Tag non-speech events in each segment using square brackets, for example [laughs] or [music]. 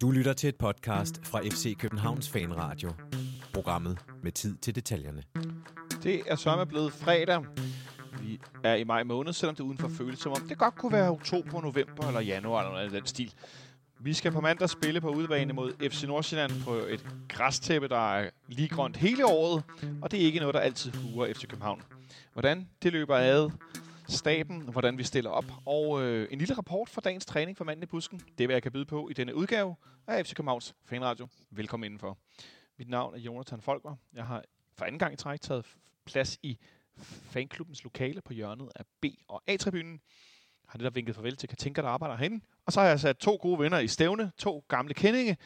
Du lytter til et podcast fra FC Københavns Fanradio. Programmet med tid til detaljerne. Det er sørme blevet fredag. Vi er i maj måned, selvom det udenfor føles som om det godt kunne være oktober, november eller januar eller noget den stil. Vi skal på mandag spille på udebane mod FC Nordsjælland på et græstæppe, der er lige grønt hele året, og det er ikke noget, der altid huer FC København. Hvordan det løber ad, staben, hvordan vi stiller op, og øh, en lille rapport fra dagens træning for manden i busken. Det er, hvad jeg kan byde på i denne udgave af FC Københavns Fanradio. Velkommen indenfor. Mit navn er Jonathan Folker. Jeg har for anden gang i træk taget plads i fanklubbens lokale på hjørnet af B- og A-tribunen. Jeg har netop vinket farvel til Katinka, der arbejder herinde. Og så har jeg sat to gode venner i stævne, to gamle kendinge.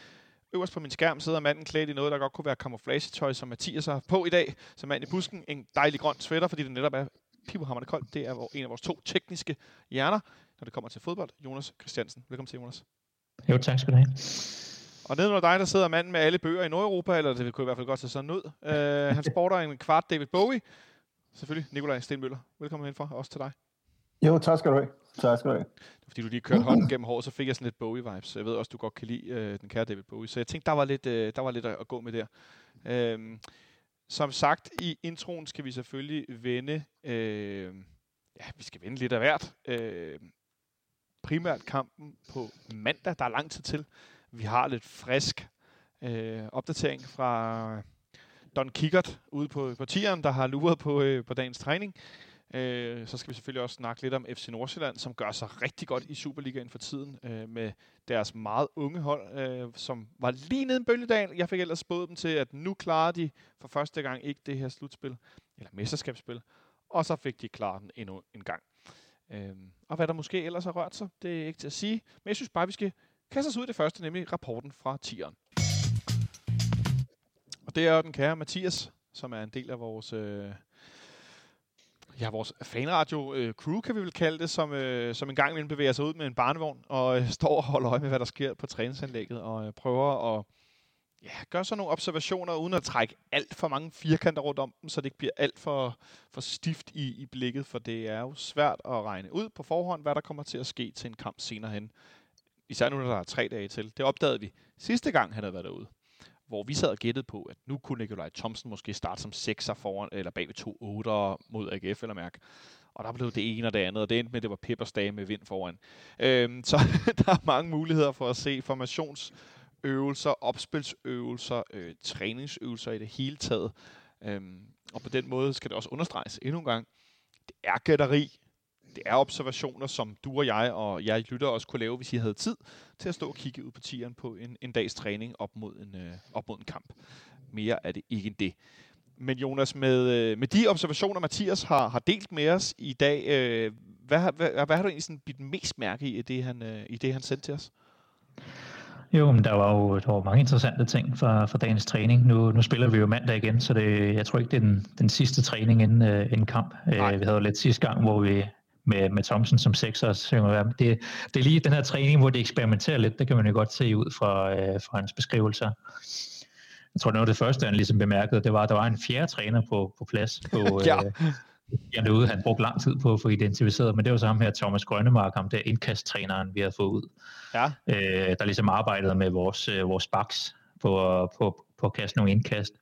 Øverst på min skærm sidder manden klædt i noget, der godt kunne være camouflage-tøj, som Mathias har på i dag, som mand i busken. En dejlig grøn sweater, fordi det netop er piberhammerende koldt. Det er en af vores to tekniske hjerner, når det kommer til fodbold. Jonas Christiansen. Velkommen til, Jonas. Jo, tak skal du have. Og nede under dig, der sidder manden med alle bøger i Nordeuropa, eller det kunne i hvert fald godt se sådan ud. Uh, han sporter en kvart David Bowie. Selvfølgelig Nikolaj Stenmøller. Velkommen indenfor, også til dig. Jo, tak skal du have. Tak skal du have. Fordi du lige kørte hånden gennem håret, så fik jeg sådan lidt Bowie-vibes. Jeg ved også, du godt kan lide uh, den kære David Bowie. Så jeg tænkte, der var lidt, uh, der var lidt at gå med der. Uh, som sagt, i introen skal vi selvfølgelig vende, øh, ja, vi skal vende lidt af hvert. Øh, primært kampen på mandag, der er lang tid til. Vi har lidt frisk øh, opdatering fra Don Kikkert ude på, partierne, der har luret på, øh, på dagens træning. Øh, så skal vi selvfølgelig også snakke lidt om FC Nordsjælland, som gør sig rigtig godt i Superligaen for tiden, øh, med deres meget unge hold, øh, som var lige nede en bølgedal. Jeg fik ellers spået dem til, at nu klarer de for første gang ikke det her slutspil, eller mesterskabsspil, og så fik de klaret den endnu en gang. Øh, og hvad der måske ellers har rørt sig, det er ikke til at sige, men jeg synes bare, vi skal kaste os ud i det første, nemlig rapporten fra tieren. Og det er jo den kære Mathias, som er en del af vores... Øh, ja, vores fanradio-crew, øh, kan vi vel kalde det, som, øh, som en gang imellem bevæger sig ud med en barnevogn og øh, [laughs] står og holder øje med, hvad der sker på træningsanlægget, og øh, prøver at ja, gøre sådan nogle observationer, uden at trække alt for mange firkanter rundt om dem, så det ikke bliver alt for, for stift i, i blikket, for det er jo svært at regne ud på forhånd, hvad der kommer til at ske til en kamp senere hen. Især nu, når der er tre dage til. Det opdagede vi sidste gang, han havde været derude hvor vi sad og gættede på, at nu kunne Nikolaj Thomsen måske starte som sekser foran, eller bag ved to otter mod AGF eller mærke. Og der blev det ene og det andet, og det endte med, at det var Peppers dage med vind foran. Øhm, [laughs] så der er mange muligheder for at se formationsøvelser, opspilsøvelser, øh, træningsøvelser i det hele taget. Øhm, og på den måde skal det også understreges endnu en gang. Det er gætteri, det er observationer, som du og jeg og jeg lytter også kunne lave, hvis I havde tid til at stå og kigge ud på tieren på en, en dags træning op mod en, øh, op mod en kamp. Mere er det ikke end det. Men Jonas, med, øh, med de observationer, Mathias har, har delt med os i dag, øh, hvad, hvad, hvad har du egentlig sådan bidt mest mærke i, det, han, øh, i det, han sendte til os? Jo, men der var jo der var mange interessante ting fra, fra dagens træning. Nu, nu spiller vi jo mandag igen, så det, jeg tror ikke, det er den, den sidste træning inden, uh, inden kamp. Uh, vi havde jo lidt sidste gang, hvor vi, med, med Thomsen som sekser. Det, det er lige den her træning, hvor de eksperimenterer lidt. Det kan man jo godt se ud fra, øh, fra hans beskrivelser. Jeg tror, det var det første, han ligesom bemærkede, det var, at der var en fjerde træner på, på plads. På, [laughs] ja. Øh, derude. Han brugte lang tid på at få identificeret, men det var så ham her, Thomas Grønnemark, ham der indkasttræneren, vi havde fået ud. Ja. Øh, der ligesom arbejdede med vores, øh, vores baks på, på, på at kaste nogle indkast.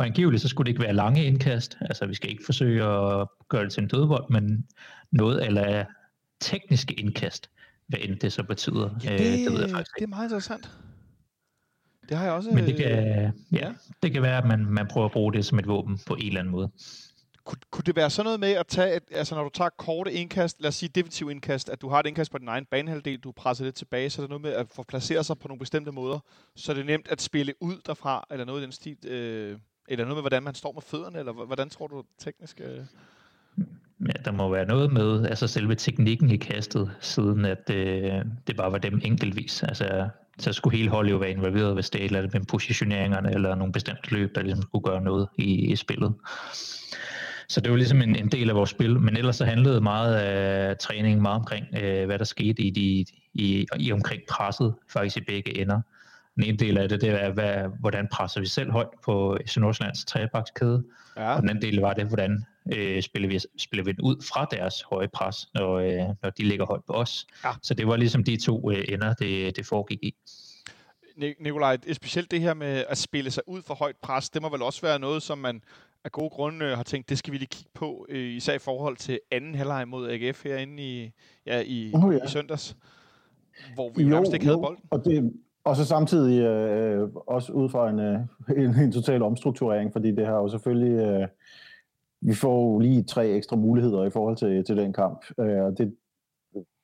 Og angiveligt så skulle det ikke være lange indkast. Altså vi skal ikke forsøge at gøre det til en dødvold, men noget eller tekniske indkast, hvad end det så betyder. Ja, det, øh, det, ved jeg faktisk det er meget interessant. Det har jeg også... Men det kan, ja, ja. det kan være, at man, man prøver at bruge det som et våben på en eller anden måde. Kunne, kunne det være sådan noget med at tage, et, altså når du tager korte indkast, lad os sige defensiv indkast, at du har et indkast på din egen banehalvdel, du presser lidt tilbage, så er det noget med at få placeret sig på nogle bestemte måder, så er det nemt at spille ud derfra, eller noget i den stil, øh, eller noget med, hvordan man står med fødderne, eller hvordan tror du teknisk... Øh Ja, der må være noget med altså selve teknikken i kastet, siden at øh, det bare var dem enkeltvis. Altså, så skulle hele holdet jo være involveret, hvis det er eller med positioneringerne eller nogle bestemte løb, der ligesom skulle gøre noget i, i spillet. Så det var ligesom en, en del af vores spil, men ellers så handlede meget af træningen meget omkring, øh, hvad der skete i, de, i, i omkring presset, faktisk i begge ender. Den ene del af det, det er, hvad, hvordan presser vi selv højt på Nordsjællands trebakskæde, ja. og den anden del var det, hvordan øh, spiller, vi, spiller vi den ud fra deres høje pres, når, øh, når de ligger højt på os. Ja. Så det var ligesom de to øh, ender, det, det foregik i. Nikolaj, specielt det her med at spille sig ud for højt pres, det må vel også være noget, som man af gode grunde har tænkt, det skal vi lige kigge på, øh, især i forhold til anden halvleg mod AGF herinde i, ja, i, oh, ja. i søndags, hvor vi jo, nærmest ikke jo, havde bolden. Og, det, og så samtidig øh, også ud fra en, øh, en, en total omstrukturering, fordi det har jo selvfølgelig... Øh, vi får lige tre ekstra muligheder i forhold til, til den kamp. Øh, det,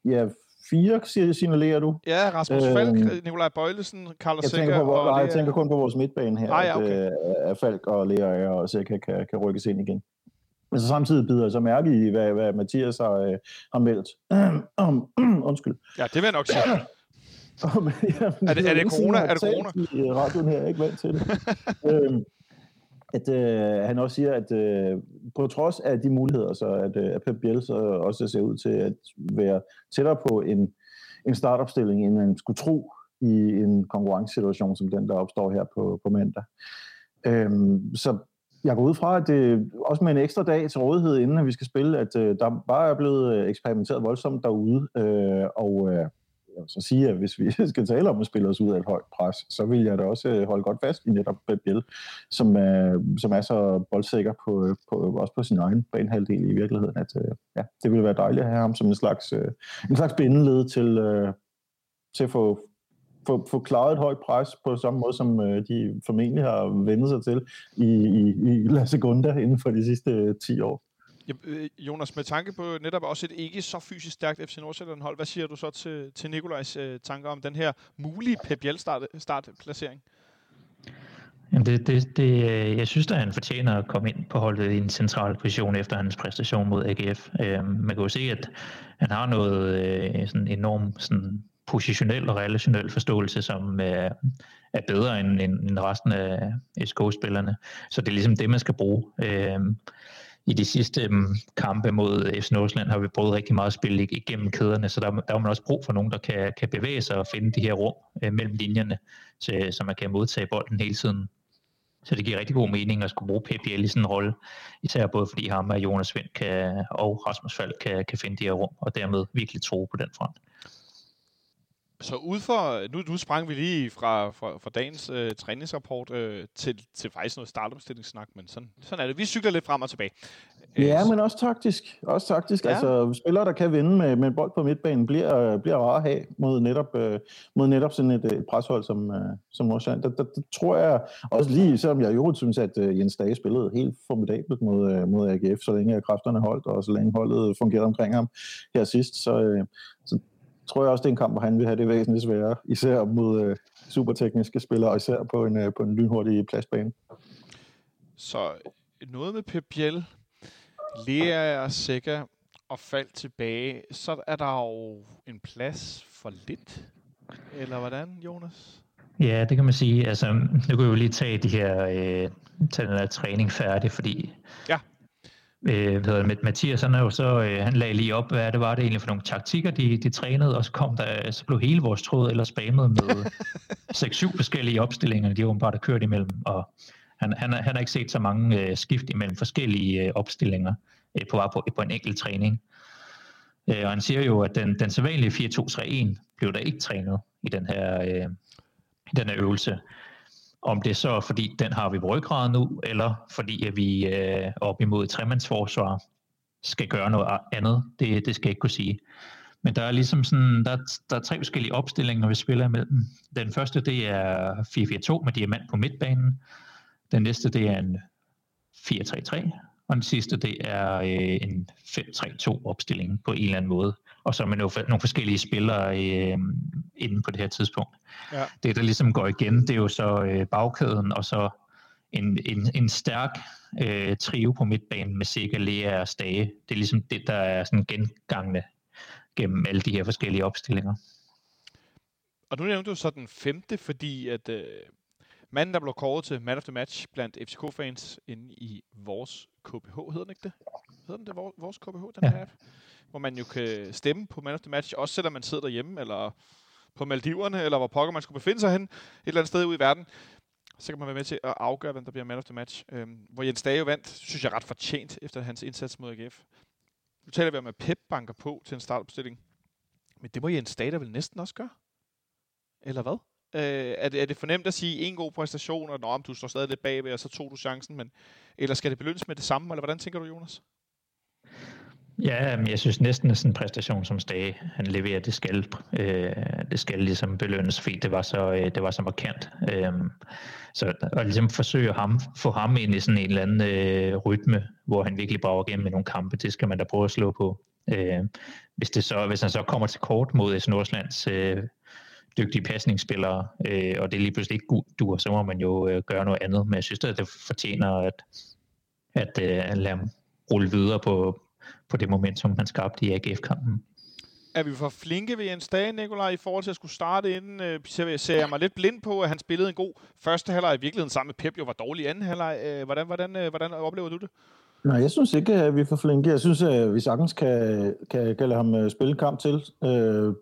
ja, fire, siger, signalerer du? Ja, Rasmus øh, Falk, Nikolaj Bøjlesen, Carlos jeg Sikker. På, og nej, jeg tænker kun på vores midtbane her, ah, ja, okay. at, øh, at Falk og Lea og Sikker kan, kan rykkes ind igen. Men så samtidig bider jeg så mærke i, hvad, hvad Mathias har, øh, har meldt. [clears throat] undskyld. Ja, det vil jeg nok sige. [laughs] Um, ja, er, det, er det corona? Er det corona? I radioen her, jeg er ikke vant til det. [laughs] øhm, at øh, han også siger, at øh, på trods af de muligheder, så at, øh, at Pep Biel så også ser ud til at være tættere på en, en startopstilling, end man skulle tro i en konkurrencesituation som den, der opstår her på, på mandag. Øhm, så jeg går ud fra, at det også med en ekstra dag til rådighed, inden vi skal spille, at øh, der bare er blevet eksperimenteret voldsomt derude, øh, og øh, jeg vil så sige, at hvis vi [laughs] skal tale om at spille os ud af et højt pres, så vil jeg da også øh, holde godt fast i netop Biel, som, er, som er så boldsikker på, øh, på, også på sin egen banehalvdel i virkeligheden, at øh, ja, det ville være dejligt at have ham som en slags, en slags bindeled til, til at få, få, få klaret et højt pres på samme måde, som de formentlig har vendt sig til i, i, i La Segunda inden for de sidste 10 år. Øh, Jonas, med tanke på netop også et ikke så fysisk stærkt FC Nordsjælland hold, hvad siger du så til, til Nikolajs øh, tanker om den her mulige Pep start, startplacering? Jamen det, det, det, øh, jeg synes, at han fortjener at komme ind på holdet i en central position efter hans præstation mod AGF. Uh, øhm, man kan jo se, at han har noget øh, sådan enorm sådan positionel og relationel forståelse, som er, er bedre end, end resten af SK-spillerne. Så det er ligesom det, man skal bruge. Uh, i de sidste um, kampe mod FC Nordsjælland har vi brugt rigtig meget spil igennem kæderne, så der, der har man også brug for nogen, der kan, kan bevæge sig og finde de her rum øh, mellem linjerne, så, så man kan modtage bolden hele tiden. Så det giver rigtig god mening at skulle bruge PPL i sådan en rolle, især både fordi ham og Jonas Vind kan, og Rasmus Falk kan, kan finde de her rum, og dermed virkelig tro på den front. Så ud for, nu, nu sprang vi lige fra, fra, fra dagens øh, træningsrapport øh, til, til faktisk noget startomstillingssnak, men sådan, sådan er det. Vi cykler lidt frem og tilbage. Ja, øh, men også taktisk. Også taktisk. Ja. Altså, spillere, der kan vinde med, med en bold på midtbanen, bliver, bliver rare at have mod netop, øh, mod netop sådan et, et preshold som, øh, som Nordsjælland. Der, der, der, tror jeg, også lige selvom jeg jo synes, at øh, Jens Dage spillede helt formidabelt mod, øh, mod AGF, så længe kræfterne holdt, og så længe holdet fungerede omkring ham her sidst, så, øh, så tror jeg også, det er en kamp, hvor han vil have det væsentligt sværere, især mod øh, supertekniske spillere, og især på en, øh, på en lynhurtig pladsbane. Så noget med Pep Biel, Lea og Sækker og fald tilbage, så er der jo en plads for lidt. Eller hvordan, Jonas? Ja, det kan man sige. Altså, nu kan vi jo lige tage de her, øh, tage den her træning færdig, fordi ja øh, hvad det, Mathias, han, er jo så, øh, han lagde lige op, hvad det var det egentlig for nogle taktikker, de, de trænede, og så kom der, så blev hele vores tråd eller spammet med [laughs] 6-7 forskellige opstillinger, de åbenbart har kørt imellem, og han, han, han har ikke set så mange øh, skift imellem forskellige øh, opstillinger øh, på, på, på en enkelt træning. Øh, og han siger jo, at den, den sædvanlige 4-2-3-1 blev der ikke trænet i den her, øh, i den her øvelse. Om det så er fordi, den har vi på ryggraden nu, eller fordi at vi øh, op imod tremandsforsvar skal gøre noget andet, det, det skal jeg ikke kunne sige. Men der er ligesom sådan, der, der er tre forskellige opstillinger, vi spiller imellem. Den første, det er 4-4-2 med diamant på midtbanen. Den næste, det er en 4-3-3. Og den sidste, det er øh, en 5-3-2 opstilling på en eller anden måde. Og så med nogle, nogle forskellige spillere øh, inde på det her tidspunkt. Ja. Det, der ligesom går igen, det er jo så øh, bagkæden, og så en, en, en stærk øh, trio på midtbanen med Sega, Lea og Stage. Det er ligesom det, der er sådan gengangende gennem alle de her forskellige opstillinger. Og nu nævnte du så den femte, fordi at øh, manden, der blev kåret til Man of the Match blandt FCK-fans inde i vores KBH, hedder den ikke det? Hedder den det, vores KBH, den ja. her app? Hvor man jo kan stemme på Man of the Match, også selvom man sidder derhjemme, eller på Maldiverne, eller hvor pokker man skulle befinde sig hen, et eller andet sted ude i verden, så kan man være med til at afgøre, hvem der bliver man of the match. Øhm, hvor Jens Dage vandt, synes jeg ret fortjent efter hans indsats mod AGF. Nu taler vi om, at Pep banker på til en startopstilling. Men det må Jens Dage vel næsten også gøre? Eller hvad? Øh, er, det, er det fornemt at sige en god præstation, og om du står stadig lidt bagved, og så tog du chancen, men, eller skal det belønnes med det samme, eller hvordan tænker du, Jonas? Ja, men jeg synes næsten, at sådan en præstation som Stage, han leverer, det skal, øh, det skal ligesom belønnes, fordi det var så, øh, det var så markant. Øh, så at ligesom forsøge ham, få ham ind i sådan en eller anden øh, rytme, hvor han virkelig brager igennem i nogle kampe, det skal man da prøve at slå på. Øh, hvis, det så, hvis han så kommer til kort mod S. Nordslands øh, dygtige pasningsspillere, øh, og det lige pludselig ikke dur, så må man jo øh, gøre noget andet. Men jeg synes at det fortjener at, at øh, lade ham rulle videre på, på det momentum, han skabte i AGF-kampen. Er vi for flinke ved Jens Dage, Nikolaj, i forhold til at skulle starte inden? Øh, ser jeg mig lidt blind på, at han spillede en god første halvleg i virkeligheden sammen med Pep, jo var dårlig anden halvleg. Øh, hvordan, hvordan, øh, hvordan oplever du det? Nej, jeg synes ikke, at vi er for flinke. Jeg synes, at vi sagtens kan, kan, kan lade ham øh, spille kamp til. Øh,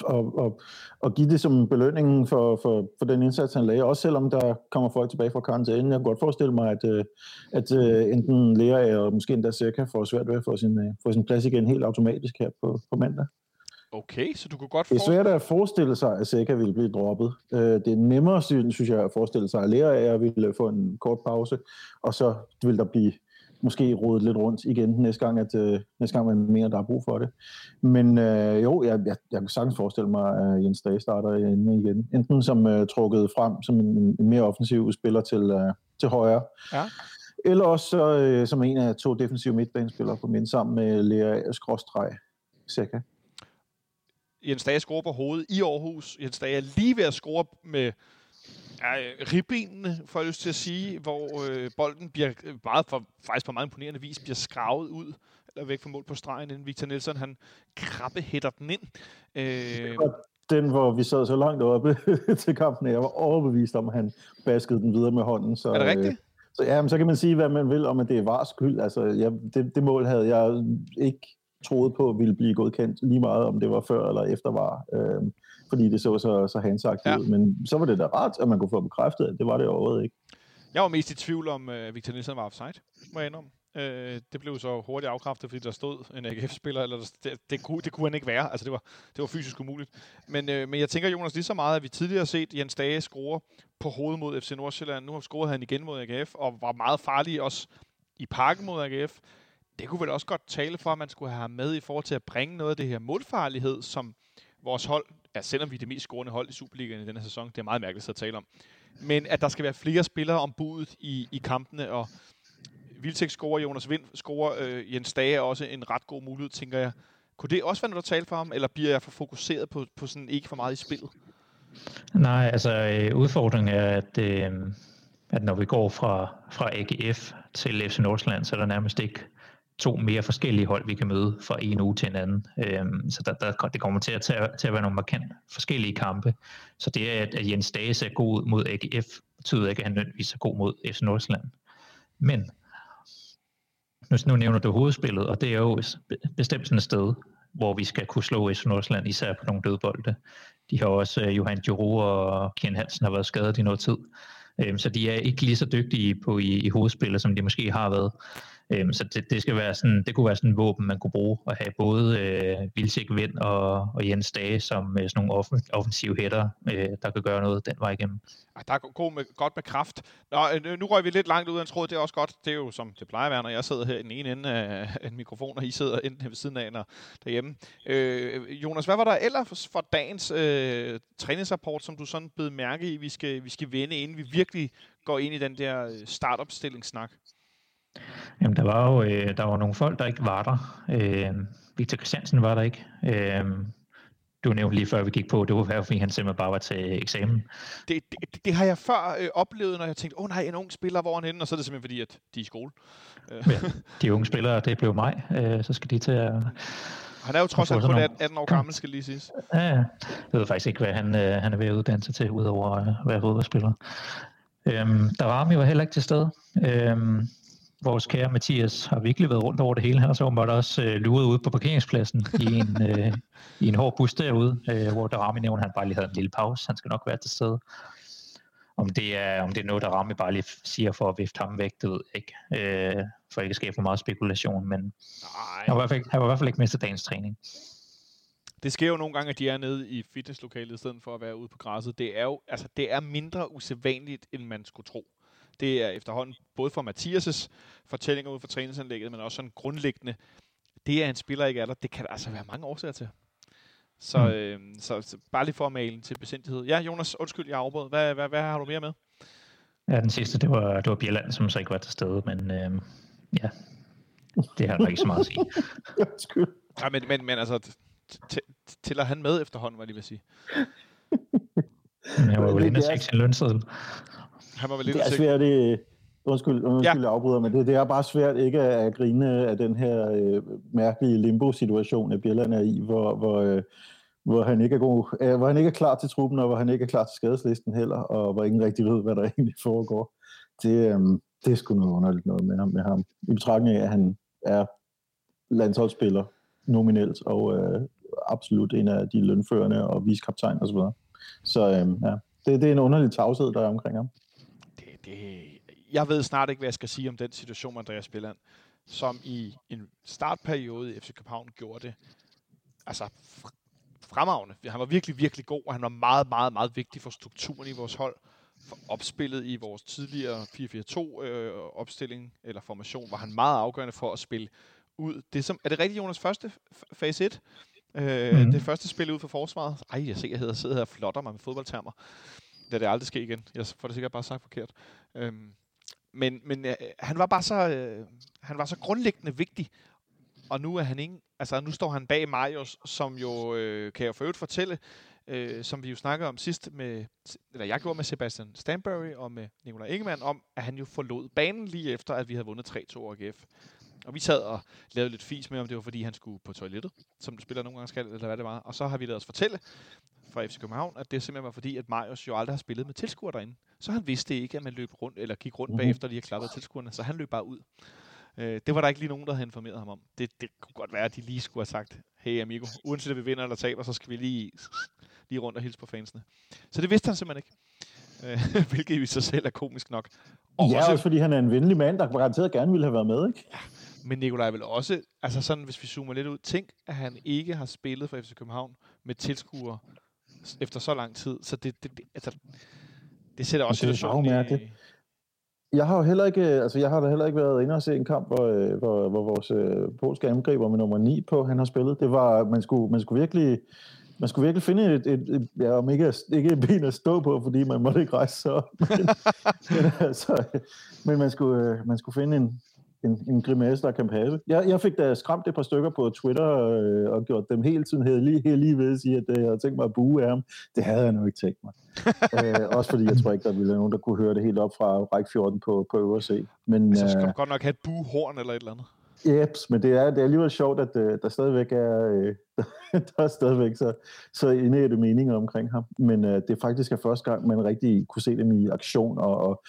og, og, og give det som belønning for, for, for den indsats, han lagde. Også selvom der kommer folk tilbage fra karantæne. Jeg kan godt forestille mig, at, øh, at enten Lea eller måske endda Seca får svært ved at få sin, få sin plads igen helt automatisk her på, på mandag. Okay, så du kunne godt Det er svært at forestille sig, at Seca ville blive droppet. Det er nemmere, synes jeg, at forestille sig, at Lea ville få en kort pause, og så vil der blive måske rodet lidt rundt igen næste gang, at, øh, næste gang man mener, der er brug for det. Men øh, jo, jeg, jeg, jeg kan sagtens forestille mig, at Jens Dage starter inde igen. Enten som øh, trukket frem som en, en mere offensiv spiller til, øh, til højre, ja. eller også øh, som en af to defensive midtbanespillere på mind sammen med Lea Skråstreg Sækker. Jens Dage scorer på hovedet i Aarhus. Jens Dage er lige ved at score med ja, ribbenene, får jeg lyst til at sige, hvor øh, bolden bliver meget for, faktisk på meget imponerende vis bliver skravet ud eller væk fra mål på stregen, inden Victor Nielsen han krabbe hætter den ind. Øh, den, hvor vi sad så langt oppe [laughs] til kampen, jeg var overbevist om, at han baskede den videre med hånden. Så, er det rigtigt? Øh, så, ja, men så kan man sige, hvad man vil om, at det er var skyld. Altså, jeg, det, det mål havde jeg ikke troet på ville blive godkendt lige meget, om det var før eller efter var. Øh, fordi det så så, så handsagtigt ja. ud. Men så var det da rart, at man kunne få bekræftet, at det var det overhovedet ikke. Jeg var mest i tvivl om, at uh, Victor Nielsen var offside, må jeg indrømme. Uh, det blev så hurtigt afkræftet, fordi der stod en AGF-spiller, eller der, det, det, kunne, det kunne han ikke være. Altså, det var, det var fysisk umuligt. Men, uh, men jeg tænker, Jonas, lige så meget, at vi tidligere har set Jens Dage score på hovedet mod FC Nordsjælland. Nu har scoret han igen mod AGF, og var meget farlig også i parken mod AGF. Det kunne vel også godt tale for, at man skulle have ham med i forhold til at bringe noget af det her målfarlighed, som vores hold ja, selvom vi er det mest scorende hold i Superligaen i denne sæson, det er meget mærkeligt at tale om, men at der skal være flere spillere ombud i, i kampene, og Vildtæk scorer, Jonas Vind scorer, øh, Jens Dage er også en ret god mulighed, tænker jeg. Kunne det også være noget at tale for ham, eller bliver jeg for fokuseret på, på sådan ikke for meget i spillet? Nej, altså øh, udfordringen er, at, øh, at når vi går fra, fra AGF til FC Nordsjælland, så er der nærmest ikke to mere forskellige hold, vi kan møde fra en uge til en anden. Øhm, så der, der, det kommer til at, tage, til at være nogle markant forskellige kampe. Så det, at, at Jens Dages er god mod AGF, betyder ikke, at han nødvendigvis er god mod FC Nordsjælland. Men nu, nu nævner du hovedspillet, og det er jo bestemt sådan et sted, hvor vi skal kunne slå FC Nordsjælland, især på nogle dødbolde. De har også, uh, Johan Juro og Kian Hansen har været skadet i noget tid. Øhm, så de er ikke lige så dygtige på i, i hovedspillet, som de måske har været. Øhm, så det, det, skal være sådan, det kunne være sådan en våben, man kunne bruge at have både øh, Vilsik Vind og, og Jens Dage som øh, sådan nogle offen, offensive hætter, øh, der kan gøre noget den vej igennem. Der er god med, godt med kraft. Nå, øh, nu røg vi lidt langt ud af en tråd, det er også godt. Det er jo som det plejer at være, når jeg sidder her i den ene ende af en mikrofon, og I sidder enten her ved siden af eller derhjemme. Øh, Jonas, hvad var der ellers for dagens øh, træningsrapport, som du sådan blev mærke i, vi skal, vi skal vende, inden vi virkelig går ind i den der øh, startopstillingssnak? startopstillingssnak? Jamen, der var jo øh, der var nogle folk, der ikke var der. Øh, Victor Christiansen var der ikke. Øh, du nævnte lige før vi gik på, det var fordi han simpelthen bare var til eksamen. Det, det, det har jeg før øh, oplevet, når jeg tænkte, åh oh, nej, en ung spiller, hvor han henne? Og så er det simpelthen fordi, at de er i skole. ja, de unge spillere, det blev mig, øh, så skal de til at... Han er jo trods alt kun 18 år gammel, skal lige siges. Ja. Jeg ved faktisk ikke, hvad han, øh, han er ved at uddanne sig til, udover øh, at være fodboldspiller. Øhm, der var var heller ikke til stede. Øhm, vores kære Mathias har virkelig været rundt over det hele. Han har så åbenbart også øh, luret ude på parkeringspladsen i en, [laughs] øh, i en hård bus derude, øh, hvor Darami nævner, at han bare lige havde en lille pause. Han skal nok være til stede. Om det er, om det er noget, der Rami bare lige siger for at vifte ham væk, det ved jeg ikke. Øh, for ikke at skabe for meget spekulation, men Nej. Han, var i hvert fald, han var i hvert fald ikke til dagens træning. Det sker jo nogle gange, at de er nede i fitnesslokalet, i stedet for at være ude på græsset. Det er jo altså, det er mindre usædvanligt, end man skulle tro. Det er efterhånden både for Mathias' fortællinger ud fra træningsanlægget, men også sådan grundlæggende. Det er en spiller ikke er der, det kan der altså være mange årsager til. Så, mm. øh, så, så bare lige for at male til besindighed. Ja, Jonas, undskyld, jeg afbrød. Hvad, hvad, hvad har du mere med? Ja, den sidste, det var, det var Bjelland, som så ikke var til stede, men øh, ja, det har der ikke så meget at sige. [laughs] Undskyld. Ja, men, men, men altså, tæller han med efterhånden, hvad jeg lige vil sige? Men jeg var jo inde og tjekke sin lønseddel. Han var vel lidt det er svært, det, undskyld, undskyld ja. afbryder, men det, det er bare svært ikke at grine af den her øh, mærkelige limbo-situation, at Bjelland er i, hvor, hvor, øh, hvor, han ikke er god, øh, hvor han ikke er klar til truppen, og hvor han ikke er klar til skadeslisten heller, og hvor ingen rigtig ved, hvad der [laughs] egentlig foregår. Det, øh, det er sgu noget underligt noget med ham. Med ham. I betragtning af, at han er landsholdsspiller nominelt, og øh, absolut en af de lønførende og viskaptajn osv. Så, så øh, ja, det, det er en underlig tavshed, der er omkring ham. Det, det, jeg ved snart ikke, hvad jeg skal sige om den situation med Andreas Spilland, som i en startperiode i FC København gjorde det altså fremragende. Han var virkelig, virkelig god, og han var meget, meget, meget vigtig for strukturen i vores hold. For opspillet i vores tidligere 4-4-2 øh, opstilling eller formation var han meget afgørende for at spille ud. Det som, er det rigtigt, Jonas? Første fase 1? Øh, mm. Det første spil ud for forsvaret. Ej, jeg ser, jeg hedder, sidder her og flotter mig med fodboldtermer lad det aldrig ske igen. Jeg får det sikkert bare sagt forkert. Øhm, men men øh, han var bare så øh, han var så grundlæggende vigtig. Og nu er han ingen, altså nu står han bag Marius, som jo øh, kan jeg for øvrigt fortælle, øh, som vi jo snakkede om sidst med, eller jeg gjorde med Sebastian Stanbury og med Nikolaj Ingemann, om at han jo forlod banen lige efter, at vi havde vundet 3-2 AGF. GF. Og vi sad og lavede lidt fis med, om det var fordi, han skulle på toilettet, som spiller nogle gange skal, eller hvad det var. Og så har vi lavet os fortælle fra FC København, at det simpelthen var fordi, at Marius jo aldrig har spillet med tilskuere derinde. Så han vidste ikke, at man løb rundt, eller gik rundt mm-hmm. bagefter lige har klappet tilskuerne, så han løb bare ud. Øh, det var der ikke lige nogen, der havde informeret ham om. Det, det kunne godt være, at de lige skulle have sagt, hey amigo, uanset at vi vinder eller taber, så skal vi lige, lige rundt og hilse på fansene. Så det vidste han simpelthen ikke. Øh, [laughs] hvilket i sig selv er komisk nok. Og ja, også, også fordi han er en venlig mand, der garanteret gerne ville have været med, ikke? Ja, men Nikolaj vil også, altså sådan, hvis vi zoomer lidt ud, tænk, at han ikke har spillet for FC København med tilskuere efter så lang tid. Så det, det, det altså, det sætter også situationen i... Jeg har jo heller ikke, altså jeg har da heller ikke været inde og se en kamp, hvor, øh, hvor, hvor vores øh, polske angriber med nummer 9 på, han har spillet. Det var, man skulle, man skulle virkelig, man skulle virkelig finde et, et, et ja, om ikke, ikke et ben at stå på, fordi man måtte ikke rejse sig op. [laughs] Men, men, altså, men man, skulle, øh, man skulle finde en, en, en grimasse, der kan passe. Jeg, jeg fik da skræmt et par stykker på Twitter øh, og gjort dem hele tiden her lige, lige ved at sige, at øh, jeg havde tænkt mig at bue af ham. Det havde jeg nu ikke tænkt mig. [laughs] øh, også fordi jeg tror ikke, der ville være nogen, der kunne høre det helt op fra række 14 på, på øvre C. Men, så skal øh, godt nok have et buehorn eller et eller andet. Jeps, men det er, det er alligevel sjovt, at øh, der stadigvæk er, øh, [laughs] der er stadigvæk så, så indætte meninger omkring ham. Men øh, det er faktisk er første gang, man rigtig kunne se dem i aktion, og, og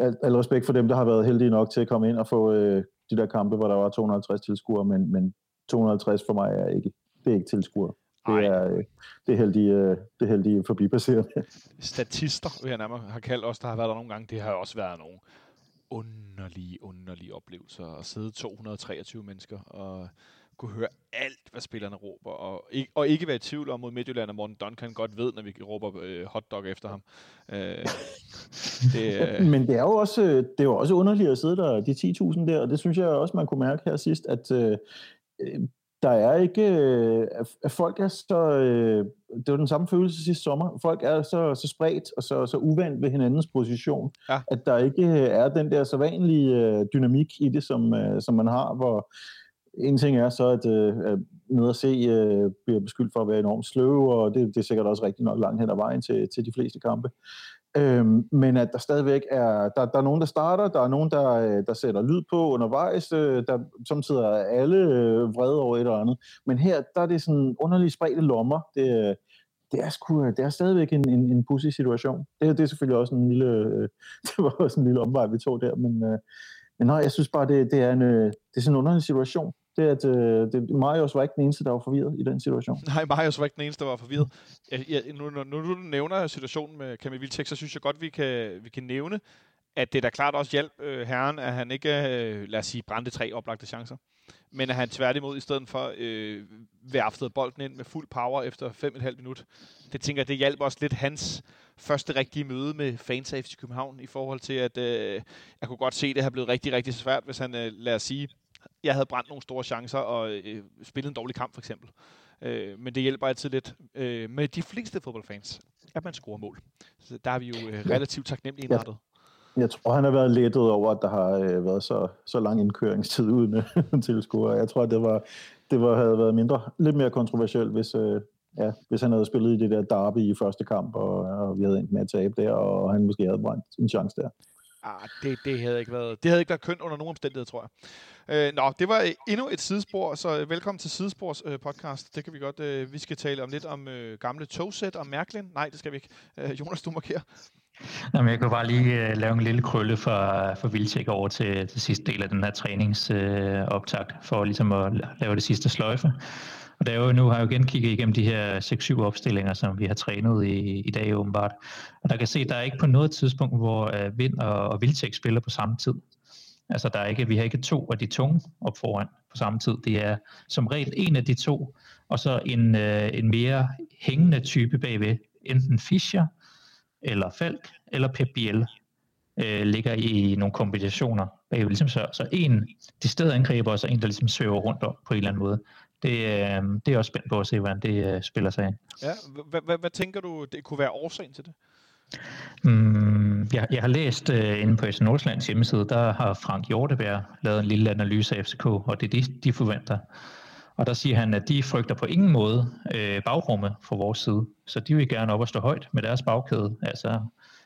al, al respekt for dem, der har været heldige nok til at komme ind og få øh, de der kampe, hvor der var 250 tilskuere, men, men 250 for mig er ikke, det er ikke tilskuere. Det er, øh, det er heldige, øh, det heldige forbipasserende. Statister, vil jeg nærmere have kaldt os, der har været der nogle gange. Det har også været nogle underlige, underlige oplevelser at sidde 223 mennesker og kunne høre alt, hvad spillerne råber, og ikke, og ikke være i tvivl om mod Midtjylland, og Morten Duncan godt ved, når vi råber øh, hotdog efter ham. Øh, [laughs] det, øh... Men det er, jo også, det er jo også underligt at sidde der, de 10.000 der, og det synes jeg også, man kunne mærke her sidst, at øh, der er ikke, øh, at folk er så, øh, det var den samme følelse sidste sommer, folk er så, så spredt og så, så uvandt ved hinandens position, ja. at der ikke er den der så vanlige øh, dynamik i det, som, som man har, hvor en ting er så, at øh, nede at se øh, bliver beskyldt for at være enormt sløv, og det, det er sikkert også rigtig nok langt hen ad vejen til, til de fleste kampe. Øhm, men at der stadigvæk er, der, der er nogen, der starter, der er nogen, der, øh, der sætter lyd på undervejs, øh, der samtidig er alle øh, vrede over et eller andet. Men her, der er det sådan underlige spredte lommer. Det, øh, det er, sgu, øh, det er stadigvæk en, en, en pussy situation. Det, det er selvfølgelig også en lille, øh, [laughs] det var også en lille omvej, vi tog der, men, øh, men nej, jeg synes bare, det, det, er, en, øh, det er sådan en underlig situation det er, at øh, det, Marius var ikke den eneste, der var forvirret i den situation. [laughs] Nej, Marius var ikke den eneste, der var forvirret. Jeg, jeg, nu, nu, nu du nævner situationen med Kamil Viltek, så synes jeg godt, vi kan, vi kan nævne, at det da klart også hjælp øh, herren, at han ikke, øh, lad os sige, brændte tre oplagte chancer. men at han tværtimod i stedet for øh, værftede bolden ind med fuld power efter 5,5 minut. Det tænker jeg, det hjalp også lidt hans første rigtige møde med fans af FC København i forhold til, at øh, jeg kunne godt se, at det har blevet rigtig, rigtig svært, hvis han, øh, lad os sige, jeg havde brændt nogle store chancer og øh, spillet en dårlig kamp for eksempel. Øh, men det hjælper altid lidt øh, med de fleste fodboldfans, at man scorer mål. Så der er vi jo øh, relativt taknemmelige indrettet. Ja. Jeg tror, han har været lettet over, at der har øh, været så, så lang indkøringstid uden [laughs] tilskuere. Jeg tror, det var, det var, havde været mindre, lidt mere kontroversielt, hvis, øh, ja, hvis han havde spillet i det der derby i første kamp, og, og vi havde endt med at tabe der, og han måske havde brændt en chance der. Ah, det, det, havde ikke været, det havde ikke været kønt under nogen omstændigheder, tror jeg. Øh, nå, det var øh, endnu et sidespor, så øh, velkommen til Sidespors øh, podcast. Det kan vi godt. Øh, vi skal tale om lidt om øh, gamle togsæt og Mærklin. Nej, det skal vi ikke. Øh, Jonas, du markerer. Jamen, jeg kunne bare lige uh, lave en lille krølle for, for Vildtjek over til, til sidste del af den her træningsoptakt, uh, for ligesom at lave det sidste sløjfe. Og der er jo, nu har jeg jo igen kigget igennem de her 6-7 opstillinger, som vi har trænet i, i dag åbenbart. Og der kan se, at der er ikke på noget tidspunkt, hvor uh, Vind og, og Vildtjek spiller på samme tid. Altså der er ikke, vi har ikke to af de tunge op foran på samme tid. Det er som regel en af de to, og så en, uh, en mere hængende type bagved. Enten Fischer, eller Falk, eller Pep Biel øh, ligger i nogle kombinationer bagved. Ligesom så, så en de steder angriber, og så en, der ligesom svæver rundt om på en eller anden måde. Det, øh, det er også spændt på at se, hvordan det øh, spiller sig ind. Ja, hvad tænker du, det kunne være årsagen til det? Mm, jeg, jeg har læst øh, inde på FC Nordsjællands hjemmeside, der har Frank Hjorteberg lavet en lille analyse af FCK, og det er det, de forventer. Og der siger han, at de frygter på ingen måde øh, bagrummet fra vores side. Så de vil gerne op og stå højt med deres bagkæde. Altså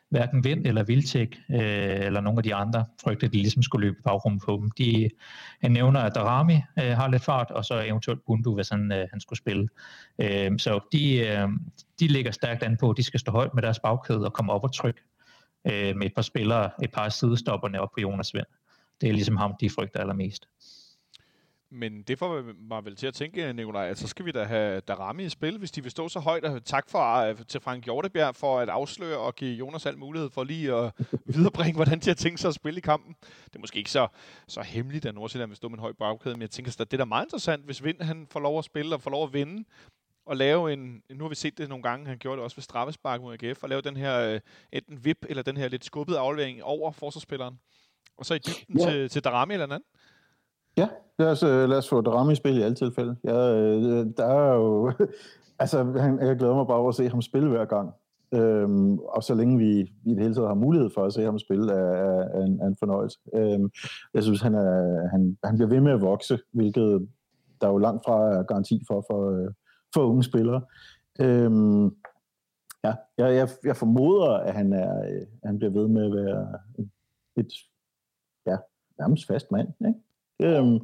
hverken Vind eller Vildtjek øh, eller nogle af de andre frygter, at de ligesom skulle løbe bagrummet på dem. De, han nævner, at Darami øh, har lidt fart, og så eventuelt Bundu, hvis han, øh, han skulle spille. Øh, så de, øh, de ligger stærkt an på, at de skal stå højt med deres bagkæde og komme op og trykke øh, med et par spillere, et par sidestopperne op på Jonas Vind. Det er ligesom ham, de frygter allermest. Men det får mig vel til at tænke, Nikolaj, at så skal vi da have Darami i spil, hvis de vil stå så højt. Og tak for, øh, til Frank Hjortebjerg for at afsløre og give Jonas al mulighed for lige at [laughs] viderebringe, hvordan de har tænkt sig at spille i kampen. Det er måske ikke så, så hemmeligt, at Nordsjælland vil stå med en høj bagkæde, men jeg tænker, at det er da meget interessant, hvis Vind han får lov at spille og får lov at vinde og lave en, nu har vi set det nogle gange, han gjorde det også ved straffespark mod AGF, og lave den her øh, enten vip eller den her lidt skubbede aflevering over forsvarsspilleren. Og så i dybden ja. til, til Darami eller anden. Ja, lad os, øh, lad os få Drama i spil i alle tilfælde. Ja, øh, der er jo... [laughs] altså, han, jeg glæder mig bare over at se ham spille hver gang. Øhm, og så længe vi i det hele taget har mulighed for at se ham spille, er, er, er, en, er en fornøjelse. Øhm, jeg synes, han, er, han, han bliver ved med at vokse, hvilket der er jo langt fra garanti for for, øh, for unge spillere. Øhm, ja, jeg, jeg, jeg formoder, at han, er, han bliver ved med at være et ja, nærmest fast mand. Ikke? Det,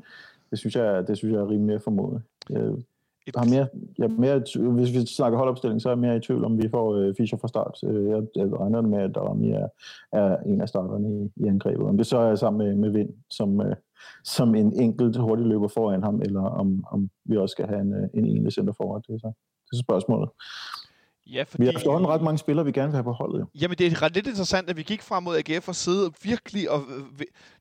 det, synes jeg, det synes jeg er rimelig formodet. Jeg, har mere, jeg er mere, hvis vi snakker holdopstilling, så er jeg mere i tvivl, om vi får øh, Fischer fra start. Øh, jeg, jeg regner med, at Darami er, er en af starterne i, i angrebet. Om det så er sammen med, med Vind, som, øh, som en enkelt hurtig løber foran ham, eller om, om vi også skal have en, øh, en enlig center foran. Det er så, det er spørgsmålet. Ja, fordi... Vi har efterhånden ret mange spillere, vi gerne vil have på holdet. Jamen, det er ret lidt interessant, at vi gik frem mod AGF og sidde virkelig og...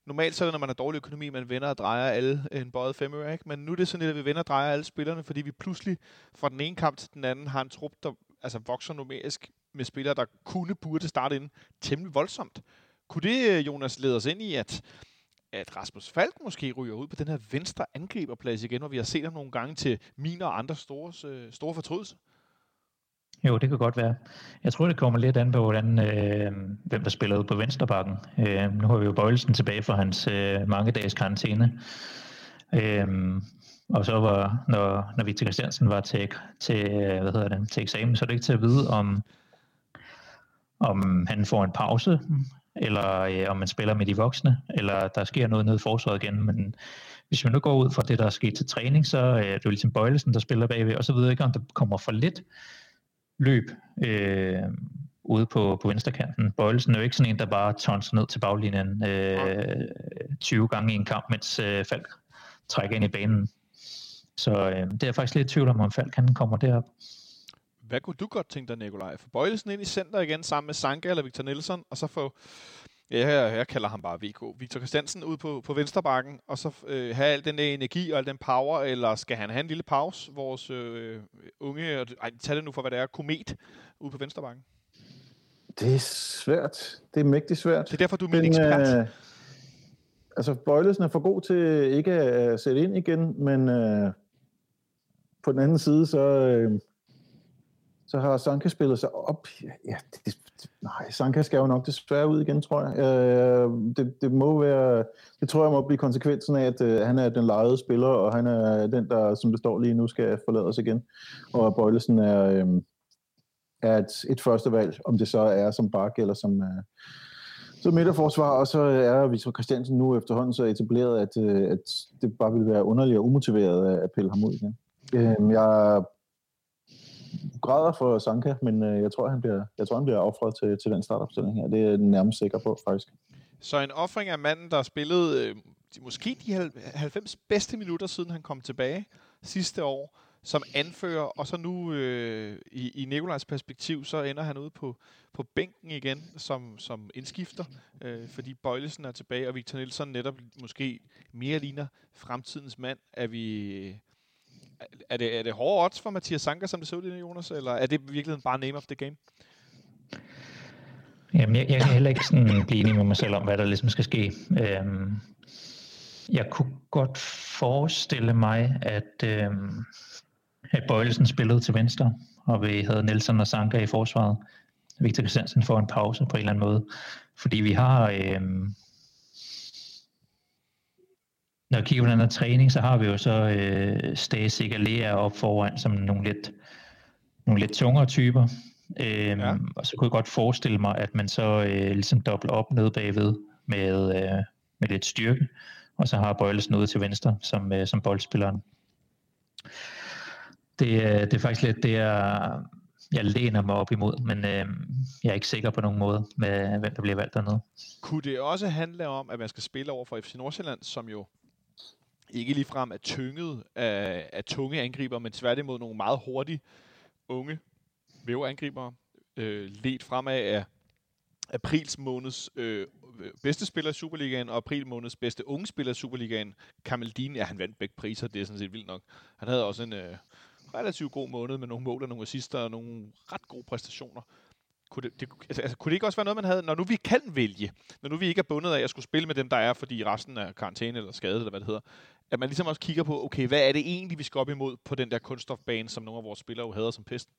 Normalt så er det, når man har dårlig økonomi, man vender og drejer alle en bøjet femøre, ikke? Men nu er det sådan lidt, at vi vender og drejer alle spillerne, fordi vi pludselig fra den ene kamp til den anden har en trup, der altså, vokser numerisk med spillere, der kunne burde starte ind temmelig voldsomt. Kunne det, øh, Jonas, lede os ind i, at at Rasmus Falk måske ryger ud på den her venstre angriberplads igen, hvor vi har set ham nogle gange til mine og andre store, øh, store fortrydelser? Jo, det kan godt være. Jeg tror, det kommer lidt an på, hvordan, øh, hvem der spiller ud på venstrebakken. Øh, nu har vi jo Bøjelsen tilbage fra hans øh, mange dages karantæne. Øh, og så var, når, når Victor Christiansen var til, til, øh, hvad hedder det, til eksamen, så er det ikke til at vide, om, om han får en pause, eller øh, om man spiller med de voksne, eller der sker noget nede i forsvaret igen. Men hvis vi nu går ud fra det, der er sket til træning, så øh, det er det jo ligesom Bøjlesen, der spiller bagved, og så ved jeg ikke, om der kommer for lidt løb øh, ude på, på venstrekanten. Bøjlesen er jo ikke sådan en, der bare tonser ned til baglinjen øh, 20 gange i en kamp, mens øh, Falk trækker ind i banen. Så øh, det er faktisk lidt i tvivl om, om Falk kan kommer derop. Hvad kunne du godt tænke dig, Nikolaj? For Bøjelsen ind i center igen sammen med Sanka eller Victor Nielsen, og så få Ja, jeg, jeg kalder ham bare VK. Victor Christiansen ud på, på venstrebakken, og så øh, have al den der energi og al den power, eller skal han have en lille pause, vores øh, unge, ej, tag det nu for, hvad det er, komet ude på venstrebakken? Det er svært. Det er mægtigt svært. Det er derfor, du er min ekspert. Øh, altså, Bøjlesen er for god til ikke at sætte ind igen, men øh, på den anden side, så, øh, så har Sanka spillet sig op. Ja, det, nej, Sanka skal jo nok desværre ud igen, tror jeg. Øh, det, det må være, det tror jeg må blive konsekvensen af, at øh, han er den lejede spiller, og han er den, der, som det står lige nu, skal forlade os igen. Og Bøjlesen er, øh, er et, et første valg, om det så er som bak eller som, øh, som midterforsvar, og så er Victor Christiansen nu efterhånden så etableret, at, øh, at det bare vil være underligt og umotiveret at pille ham ud igen. Øh, jeg græder for Sanka, men øh, jeg tror, han bliver, jeg tror, han bliver offret til, til den startopstilling her. Det er jeg nærmest sikker på, faktisk. Så en offring af manden, der har spillet øh, måske de 90 bedste minutter, siden han kom tilbage sidste år, som anfører, og så nu øh, i, i Nikolajs perspektiv, så ender han ude på, på bænken igen som, som indskifter, øh, fordi Bøjlesen er tilbage, og Victor Nielsen netop måske mere ligner fremtidens mand. Er vi... Er det, er det hårde odds for Mathias Sanker, som det ser ud i Jonas, eller er det virkelig bare name of the game? Jamen, jeg, jeg kan heller ikke sådan blive enig med mig selv om, hvad der ligesom skal ske. Øhm, jeg kunne godt forestille mig, at, øhm, at Bøjlesen spillede til venstre, og vi havde Nelson og Sanka i forsvaret. Victor Christiansen får en pause på en eller anden måde. Fordi vi har... Øhm, når jeg kigger på den her træning, så har vi jo så øh, Stasi og Lea op foran som nogle lidt, nogle lidt tungere typer. Øhm, ja. Og så kunne jeg godt forestille mig, at man så øh, ligesom dobbler op ned bagved med, øh, med lidt styrke, og så har Bøjlesen ude til venstre som, øh, som boldspilleren. Det, øh, det er faktisk lidt det, jeg, jeg læner mig op imod, men øh, jeg er ikke sikker på nogen måde med, hvem der bliver valgt dernede. Kunne det også handle om, at man skal spille over for FC Nordsjælland, som jo ikke ligefrem er tynget af, af tunge angriber, men tværtimod nogle meget hurtige, unge væveangribere, øh, ledt fremad af aprils måneds øh, bedste spiller i Superligaen, og april måneds bedste unge spiller i Superligaen, Kamaldin, ja, han vandt begge priser, det er sådan set vildt nok. Han havde også en øh, relativt god måned med nogle mål og nogle assister og nogle ret gode præstationer. Kunne det, det, altså, altså, kunne det ikke også være noget, man havde, når nu vi kan vælge, når nu vi ikke er bundet af at skulle spille med dem, der er, fordi resten er karantæne eller skadet, eller hvad det hedder, at man ligesom også kigger på, okay, hvad er det egentlig, vi skal op imod på den der kunststofbane, som nogle af vores spillere jo hader som pesten?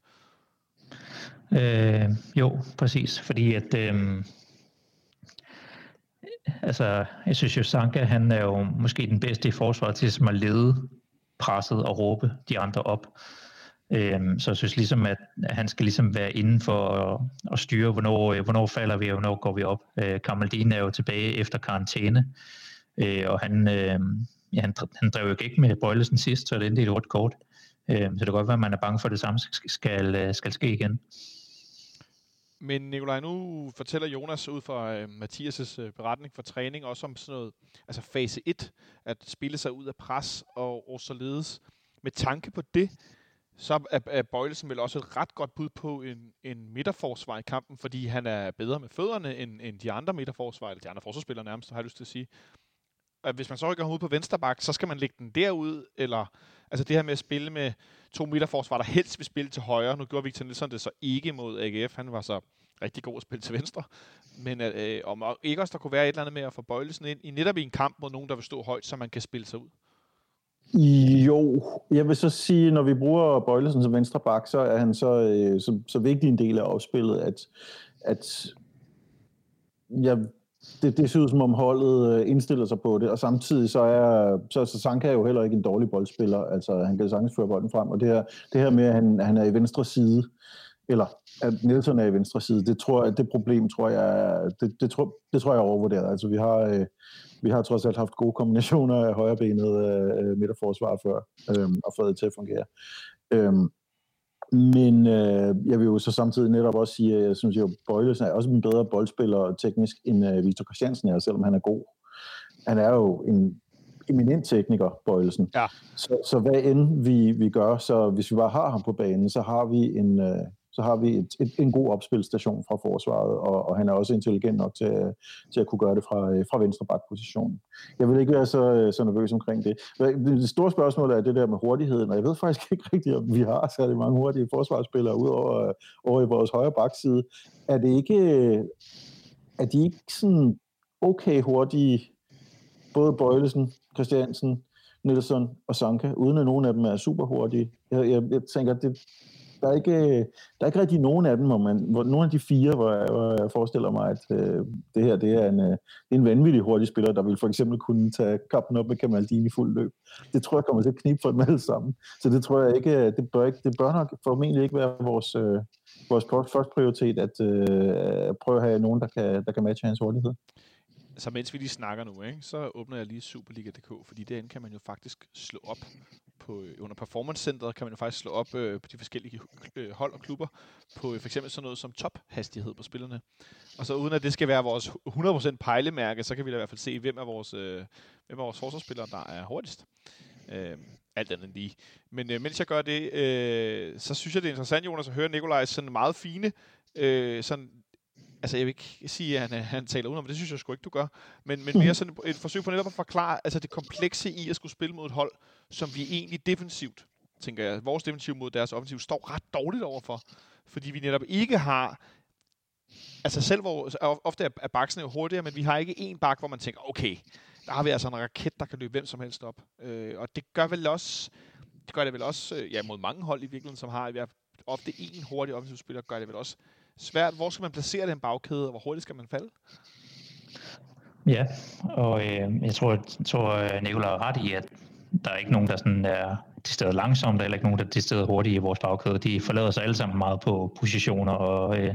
Øh, jo, præcis, fordi at øh, altså, jeg synes jo, Sanka, han er jo måske den bedste i forsvaret til ligesom at lede presset og råbe de andre op. Øhm, så jeg synes ligesom, at han skal ligesom være inden for at, at styre, hvornår, øh, hvornår falder vi, og hvornår går vi op. Øh, Kamaldin er jo tilbage efter karantæne, øh, og han, øh, ja, han, han drev jo ikke med Bøjlesen sidst, så det endte i et rødt kort. Øh, så det kan godt være, at man er bange for, at det samme skal, øh, skal, ske igen. Men Nikolaj, nu fortæller Jonas ud fra øh, Mathias' øh, beretning for træning også om sådan noget, altså fase 1, at spille sig ud af pres og, og således. Med tanke på det, så er, er Bøjlesen vel også et ret godt bud på en, en midterforsvar i kampen, fordi han er bedre med fødderne end, end de andre midterforsvar, eller de andre forsvarsspillere nærmest, har jeg lyst til at sige at hvis man så rykker ud på venstre bak, så skal man lægge den derud, eller altså det her med at spille med to midterforsvar, der helst vil spille til højre. Nu gjorde Victor Nielsen det så ikke mod AGF, han var så rigtig god at spille til venstre. Men øh, om ikke også der kunne være et eller andet med at få bøjelsen ind i netop i en kamp mod nogen, der vil stå højt, så man kan spille sig ud. Jo, jeg vil så sige, når vi bruger Bøjlesen som venstre bak, så er han så, øh, så, så vigtig en del af opspillet, at, at ja, det, det ser ud som om holdet øh, indstiller sig på det, og samtidig så er så, så Sanka er jo heller ikke en dårlig boldspiller, altså han kan sagtens føre bolden frem, og det her, det her med, at han, han er i venstre side, eller at Nielsen er i venstre side, det, tror jeg, det problem tror jeg, det, det, tror, det tror jeg er overvurderet. Altså vi har, øh, vi har trods alt haft gode kombinationer af højrebenet øh, øh midterforsvar før, øh, og fået det til at fungere. Øh, men øh, jeg vil jo så samtidig netop også sige, at jeg synes jo, Bøjlesen er også en bedre boldspiller teknisk end øh, Victor Christiansen er, selvom han er god. Han er jo en eminent tekniker, Bøjlesen. Ja. Så, så hvad end vi, vi gør, så hvis vi bare har ham på banen, så har vi en, øh, så har vi et, et, en god opspilstation fra forsvaret, og, og han er også intelligent nok til, til at kunne gøre det fra, øh, fra venstre bakpositionen. Jeg vil ikke være så, øh, så nervøs omkring det. Det store spørgsmål er det der med hurtigheden, og jeg ved faktisk ikke rigtigt, om vi har særlig mange hurtige forsvarsspillere udover øh, over i vores højre bakside. Er det ikke, er de ikke sådan okay hurtige, både Bøjlesen, Christiansen, Nielsen og Sanka, uden at nogen af dem er super hurtige. Jeg, jeg, jeg tænker, det, der, er ikke, der er ikke rigtig nogen af dem, hvor man, hvor, nogle af de fire, hvor jeg, hvor jeg forestiller mig, at øh, det her det er, en, øh, det er en vanvittig hurtig spiller, der vil for eksempel kunne tage kappen op med Kamaldini i fuld løb. Det tror jeg kommer til at knibe for dem alle sammen. Så det tror jeg ikke, øh, det bør, ikke, det bør nok formentlig ikke være vores, øh, vores første prioritet, at øh, prøve at have nogen, der kan, der kan matche hans hurtighed så mens vi lige snakker nu, ikke, så åbner jeg lige Superliga.dk, fordi derinde kan man jo faktisk slå op på, øh, under Performance Centeret kan man jo faktisk slå op øh, på de forskellige øh, hold og klubber på øh, for eksempel sådan noget som tophastighed på spillerne. Og så uden at det skal være vores 100% pejlemærke, så kan vi da i hvert fald se, hvem er vores, øh, hvem er vores forsvarsspillere, der er hurtigst. Øh, alt andet lige. Men øh, mens jeg gør det, øh, så synes jeg, det er interessant, Jonas, at høre Nikolaj sådan meget fine øh, sådan altså jeg vil ikke sige, at han, han taler udenom, det synes jeg sgu ikke, du gør, men, men mere [laughs] sådan et forsøg på netop at forklare altså det komplekse i at skulle spille mod et hold, som vi egentlig defensivt, tænker jeg, vores defensiv mod deres offensiv, står ret dårligt overfor, fordi vi netop ikke har altså selv hvor, altså, ofte er baksene jo hurtigere, men vi har ikke en bak, hvor man tænker, okay, der har vi altså en raket, der kan løbe hvem som helst op. Øh, og det gør vel også, det gør det vel også, øh, ja, mod mange hold i virkeligheden, som har ofte en hurtig offensivspiller, gør det vel også svært. Hvor skal man placere den bagkæde, og hvor hurtigt skal man falde? Ja, og øh, jeg tror, jeg tror øh, Nicolai har ret i, at der er ikke nogen, der sådan er de steder langsomt, der er ikke nogen, der er de steder hurtigt i vores bagkæde. De forlader sig alle sammen meget på positioner og, øh,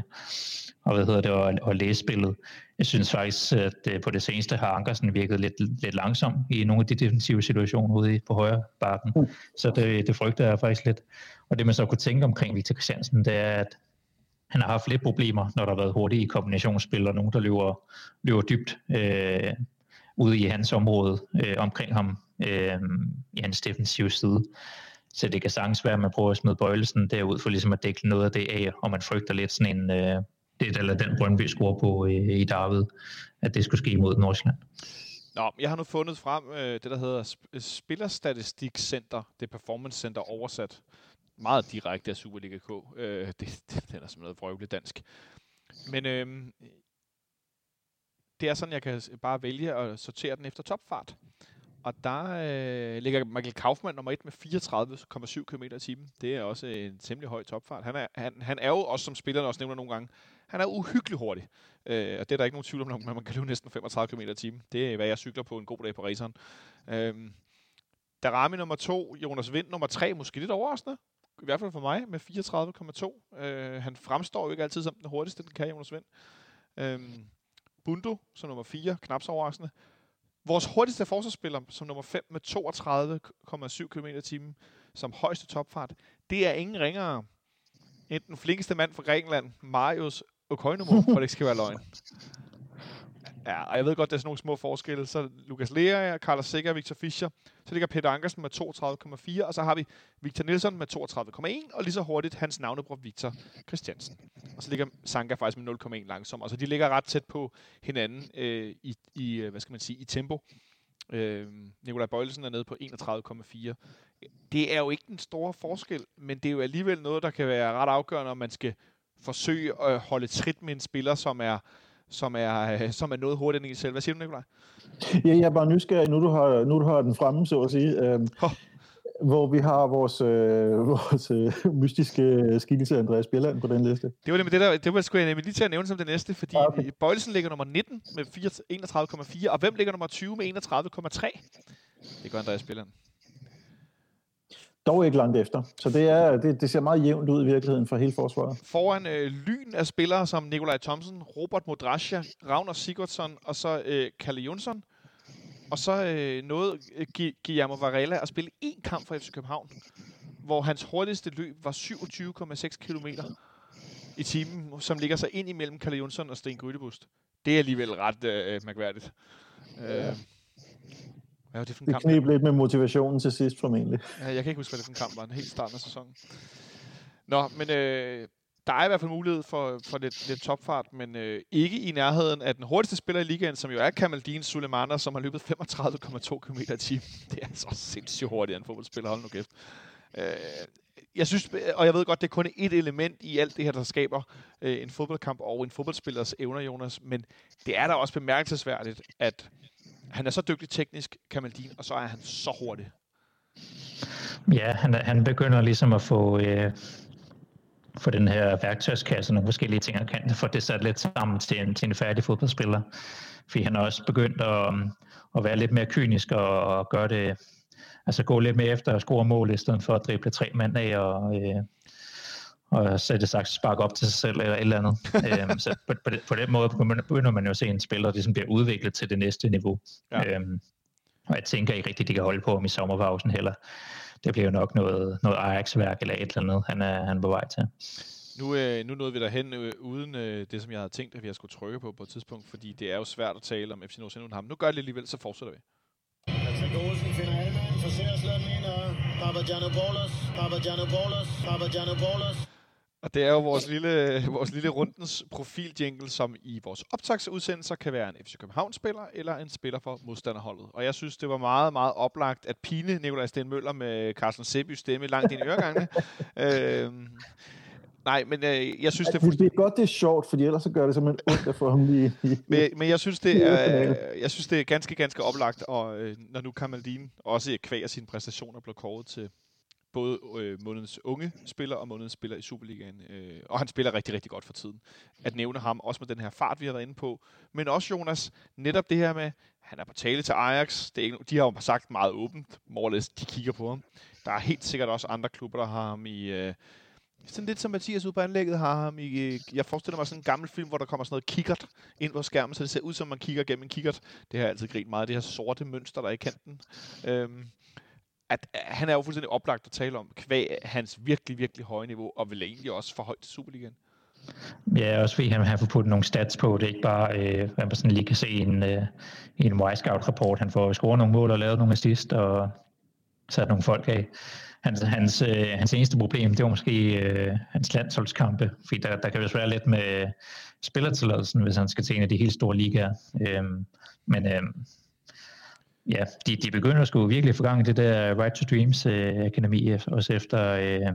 og hvad hedder det, og, og læse spillet. Jeg synes faktisk, at øh, på det seneste har Ankersen virket lidt, lidt langsom i nogle af de defensive situationer ude på højre bakken. Mm. Så det, det frygter jeg faktisk lidt. Og det man så kunne tænke omkring Victor Christiansen, det er, at han har haft lidt problemer, når der har været hurtigt i kombinationsspil, og nogen, der løber, løber dybt øh, ude i hans område øh, omkring ham øh, i hans defensive side. Så det kan sagtens være, at man prøver at smide bøjelsen derud for ligesom at dække noget af det af, og man frygter lidt sådan en, øh, det eller den Brøndby score på øh, i David, at det skulle ske mod Nordsjælland. Nå, jeg har nu fundet frem øh, det, der hedder Spillerstatistikcenter, det Performance Center oversat meget direkte af Superliga K. Øh, [laughs] det, det, den er som noget vrøvligt dansk. Men øh, det er sådan, jeg kan bare vælge at sortere den efter topfart. Og der øh, ligger Michael Kaufmann nummer 1 med 34,7 km i timen. Det er også en temmelig høj topfart. Han er, han, han er jo også, som spillerne også nævner nogle gange, han er uhyggelig hurtig. Øh, og det er der ikke nogen tvivl om, når man kan løbe næsten 35 km i timen. Det er, hvad jeg cykler på en god dag på raceren. Øh, Darami nummer 2, Jonas Vind nummer 3, måske lidt overraskende i hvert fald for mig, med 34,2. Øh, han fremstår jo ikke altid som den hurtigste, den kan Jonas Vind. Øh, Bundo som nummer 4, knap så overraskende. Vores hurtigste forsvarsspiller som nummer 5 med 32,7 km i som højeste topfart, det er ingen ringere end den flinkeste mand fra Grækenland, Marius Okoinomo, for det ikke skal være løgn. [laughs] Ja, og jeg ved godt, der er sådan nogle små forskelle. Så Lukas Lea, Carlos Sikker, Victor Fischer. Så ligger Peter Ankersen med 32,4, og så har vi Victor Nielsen med 32,1, og lige så hurtigt hans navnebror Victor Christiansen. Og så ligger Sanka faktisk med 0,1 langsom. Og så de ligger ret tæt på hinanden øh, i, i, øh, hvad skal man sige, i tempo. Øh, Nikolaj Bøjlesen er nede på 31,4. Det er jo ikke den store forskel, men det er jo alligevel noget, der kan være ret afgørende, om man skal forsøge at holde trit med en spiller, som er som er, øh, som er noget hurtigere end en selv. Hvad siger du, Nikolaj? Ja, jeg er bare nysgerrig, nu du har, nu du har den fremme, så at sige. Øhm, oh. Hvor vi har vores, øh, [laughs] vores øh, mystiske skikkelse Andreas Bjelland på den liste. Det var med det der, det var sgu jeg nemlig lige til at nævne som det næste, fordi okay. Bøjlesen ligger nummer 19 med 31,4, og hvem ligger nummer 20 med 31,3? Det gør Andreas Bjelland dog ikke langt efter. Så det, er, det, det ser meget jævnt ud i virkeligheden for hele forsvaret. Foran øh, lyn af spillere som Nikolaj Thomsen, Robert Modrasja, Ragnar Sigurdsson og så øh, Kalle Jonsson. Og så øh, noget øh, Guillermo Varela at spille én kamp for FC København, hvor hans hurtigste løb var 27,6 km i timen, som ligger sig ind imellem Kalle Jonsson og Sten Grydebust. Det er alligevel ret øh, mærkværdigt. Ja. Øh, hvad var det for en det kamp? knep lidt med motivationen til sidst formentlig. Ja, jeg kan ikke huske, hvad det for en kamp var. En helt starten af sæsonen. Nå, men øh, der er i hvert fald mulighed for, for lidt, lidt topfart, men øh, ikke i nærheden af den hurtigste spiller i ligaen, som jo er Kamaldin Sulemana, som har løbet 35,2 km i timen. [laughs] Det er altså sindssygt hurtigt, en fodboldspiller. Hold nu kæft. Øh, jeg synes, og jeg ved godt, det er kun et element i alt det her, der skaber øh, en fodboldkamp og en fodboldspillers evner, Jonas, men det er da også bemærkelsesværdigt, at han er så dygtig teknisk, Kamaldin, og så er han så hurtig. Ja, han, han begynder ligesom at få, øh, få den her værktøjskasse, nogle forskellige ting, han kan få det sat lidt sammen til en, til en færdig fodboldspiller. Fordi han har også begyndt at, um, at være lidt mere kynisk og, og gøre det, altså gå lidt mere efter at score mål, i stedet for at drible tre mand af og, øh, og så er det sagt sparke op til sig selv eller et eller andet. [laughs] øhm, så på, på, på den måde begynder man jo at se en spiller, der ligesom bliver udviklet til det næste niveau. Ja. Øhm, og jeg tænker ikke rigtigt, de kan holde på om i sommerpausen heller. Det bliver jo nok noget, noget Ajax-værk eller et eller andet, han er, han er på vej til. Nu, øh, nu nåede vi derhen øh, uden øh, det, som jeg havde tænkt, at jeg skulle trykke på på et tidspunkt, fordi det er jo svært at tale om FC Nordsjælland uden ham. Nu gør det alligevel, så fortsætter vi. Olsen finder Alman, forsøger at slå den ind, og Papagiannopoulos, Papagiannopoulos, Papagiannopoulos. Og det er jo vores lille, [laughs] vores lille rundens profiljingle, som i vores optagsudsendelser kan være en FC København-spiller eller en spiller for modstanderholdet. Og jeg synes, det var meget, meget oplagt at pine Nikolaj Sten Møller med Carsten Sebys stemme langt ind i øregangene. [laughs] øhm, Nej, men øh, jeg synes, det. Det er godt, det er sjovt, fordi ellers så gør det simpelthen ondt at få ham lige... men, men jeg synes, det er, jeg synes, det er ganske, ganske oplagt, og øh, når nu Kamaldin også kvæger sine præstationer blev kåret til både øh, månedens unge spiller og månedens spiller i Superligaen. Øh, og han spiller rigtig, rigtig godt for tiden. At nævne ham, også med den her fart, vi har været inde på. Men også, Jonas, netop det her med, han er på tale til Ajax. Det er, ikke, de har jo sagt meget åbent, Morles, de kigger på ham. Der er helt sikkert også andre klubber, der har ham i... Øh, sådan lidt som Mathias ude på anlægget har ham i, øh, jeg forestiller mig sådan en gammel film, hvor der kommer sådan noget kikkert ind på skærmen, så det ser ud som, man kigger gennem en kikkert. Det har jeg altid grint meget, det her sorte mønster, der er i kanten. Øhm, at, at han er jo fuldstændig oplagt at tale om, kvæg hans virkelig, virkelig høje niveau, og vil egentlig også for højt til Superligaen. Ja, også fordi han har fået puttet nogle stats på. Det er ikke bare, øh, man sådan lige kan se i en, øh, en Y-Scout-rapport. Han får scoret nogle mål og lavet nogle assist og sat nogle folk af. Hans, hans, øh, hans eneste problem, det var måske øh, hans landsholdskampe, fordi der, der kan vist være lidt med øh, spillertilladelsen, hvis han skal til en af de helt store ligaer. Øh, men øh, ja, de, de begynder at skulle virkelig få gang i det der Right to Dreams øh, akademi, også efter øh,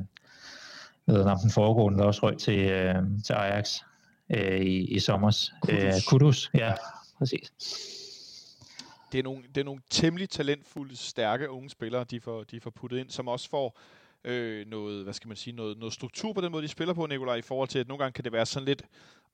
ved, den foregående, der også røg til, øh, til Ajax øh, i, i sommer. Kudus. Øh, Kudus, ja, præcis. Det er, nogle, det er nogle temmelig talentfulde, stærke unge spillere, de får, de får puttet ind, som også får øh, noget, hvad skal man sige, noget, noget struktur på den måde, de spiller på, Nikolaj, i forhold til, at nogle gange kan det være sådan lidt,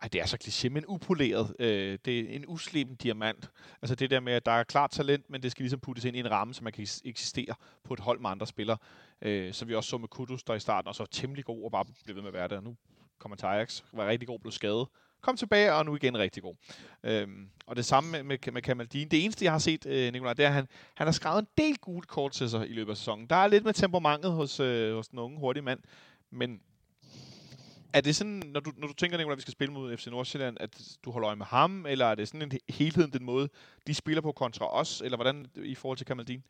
ej, det er så kliché, men upoleret. Øh, det er en usleben diamant. Altså det der med, at der er klart talent, men det skal ligesom puttes ind i en ramme, så man kan eksistere på et hold med andre spillere. Øh, så vi også så med Kudus, der i starten også var temmelig god og bare blev ved med at være der. Nu kommer til Ajax, var rigtig god, blev skadet kom tilbage, og nu igen rigtig god. Øhm, og det samme med, med, med Kamaldin. Det eneste, jeg har set, øh, Nikolaj, det er, at han, han har skrevet en del gule kort til sig i løbet af sæsonen. Der er lidt med temperamentet hos, øh, hos den unge, hurtige mand, men er det sådan, når du, når du tænker, Nicolai, at vi skal spille mod FC Nordsjælland, at du holder øje med ham, eller er det sådan en helheden, den måde, de spiller på kontra os, eller hvordan i forhold til Kamaldin?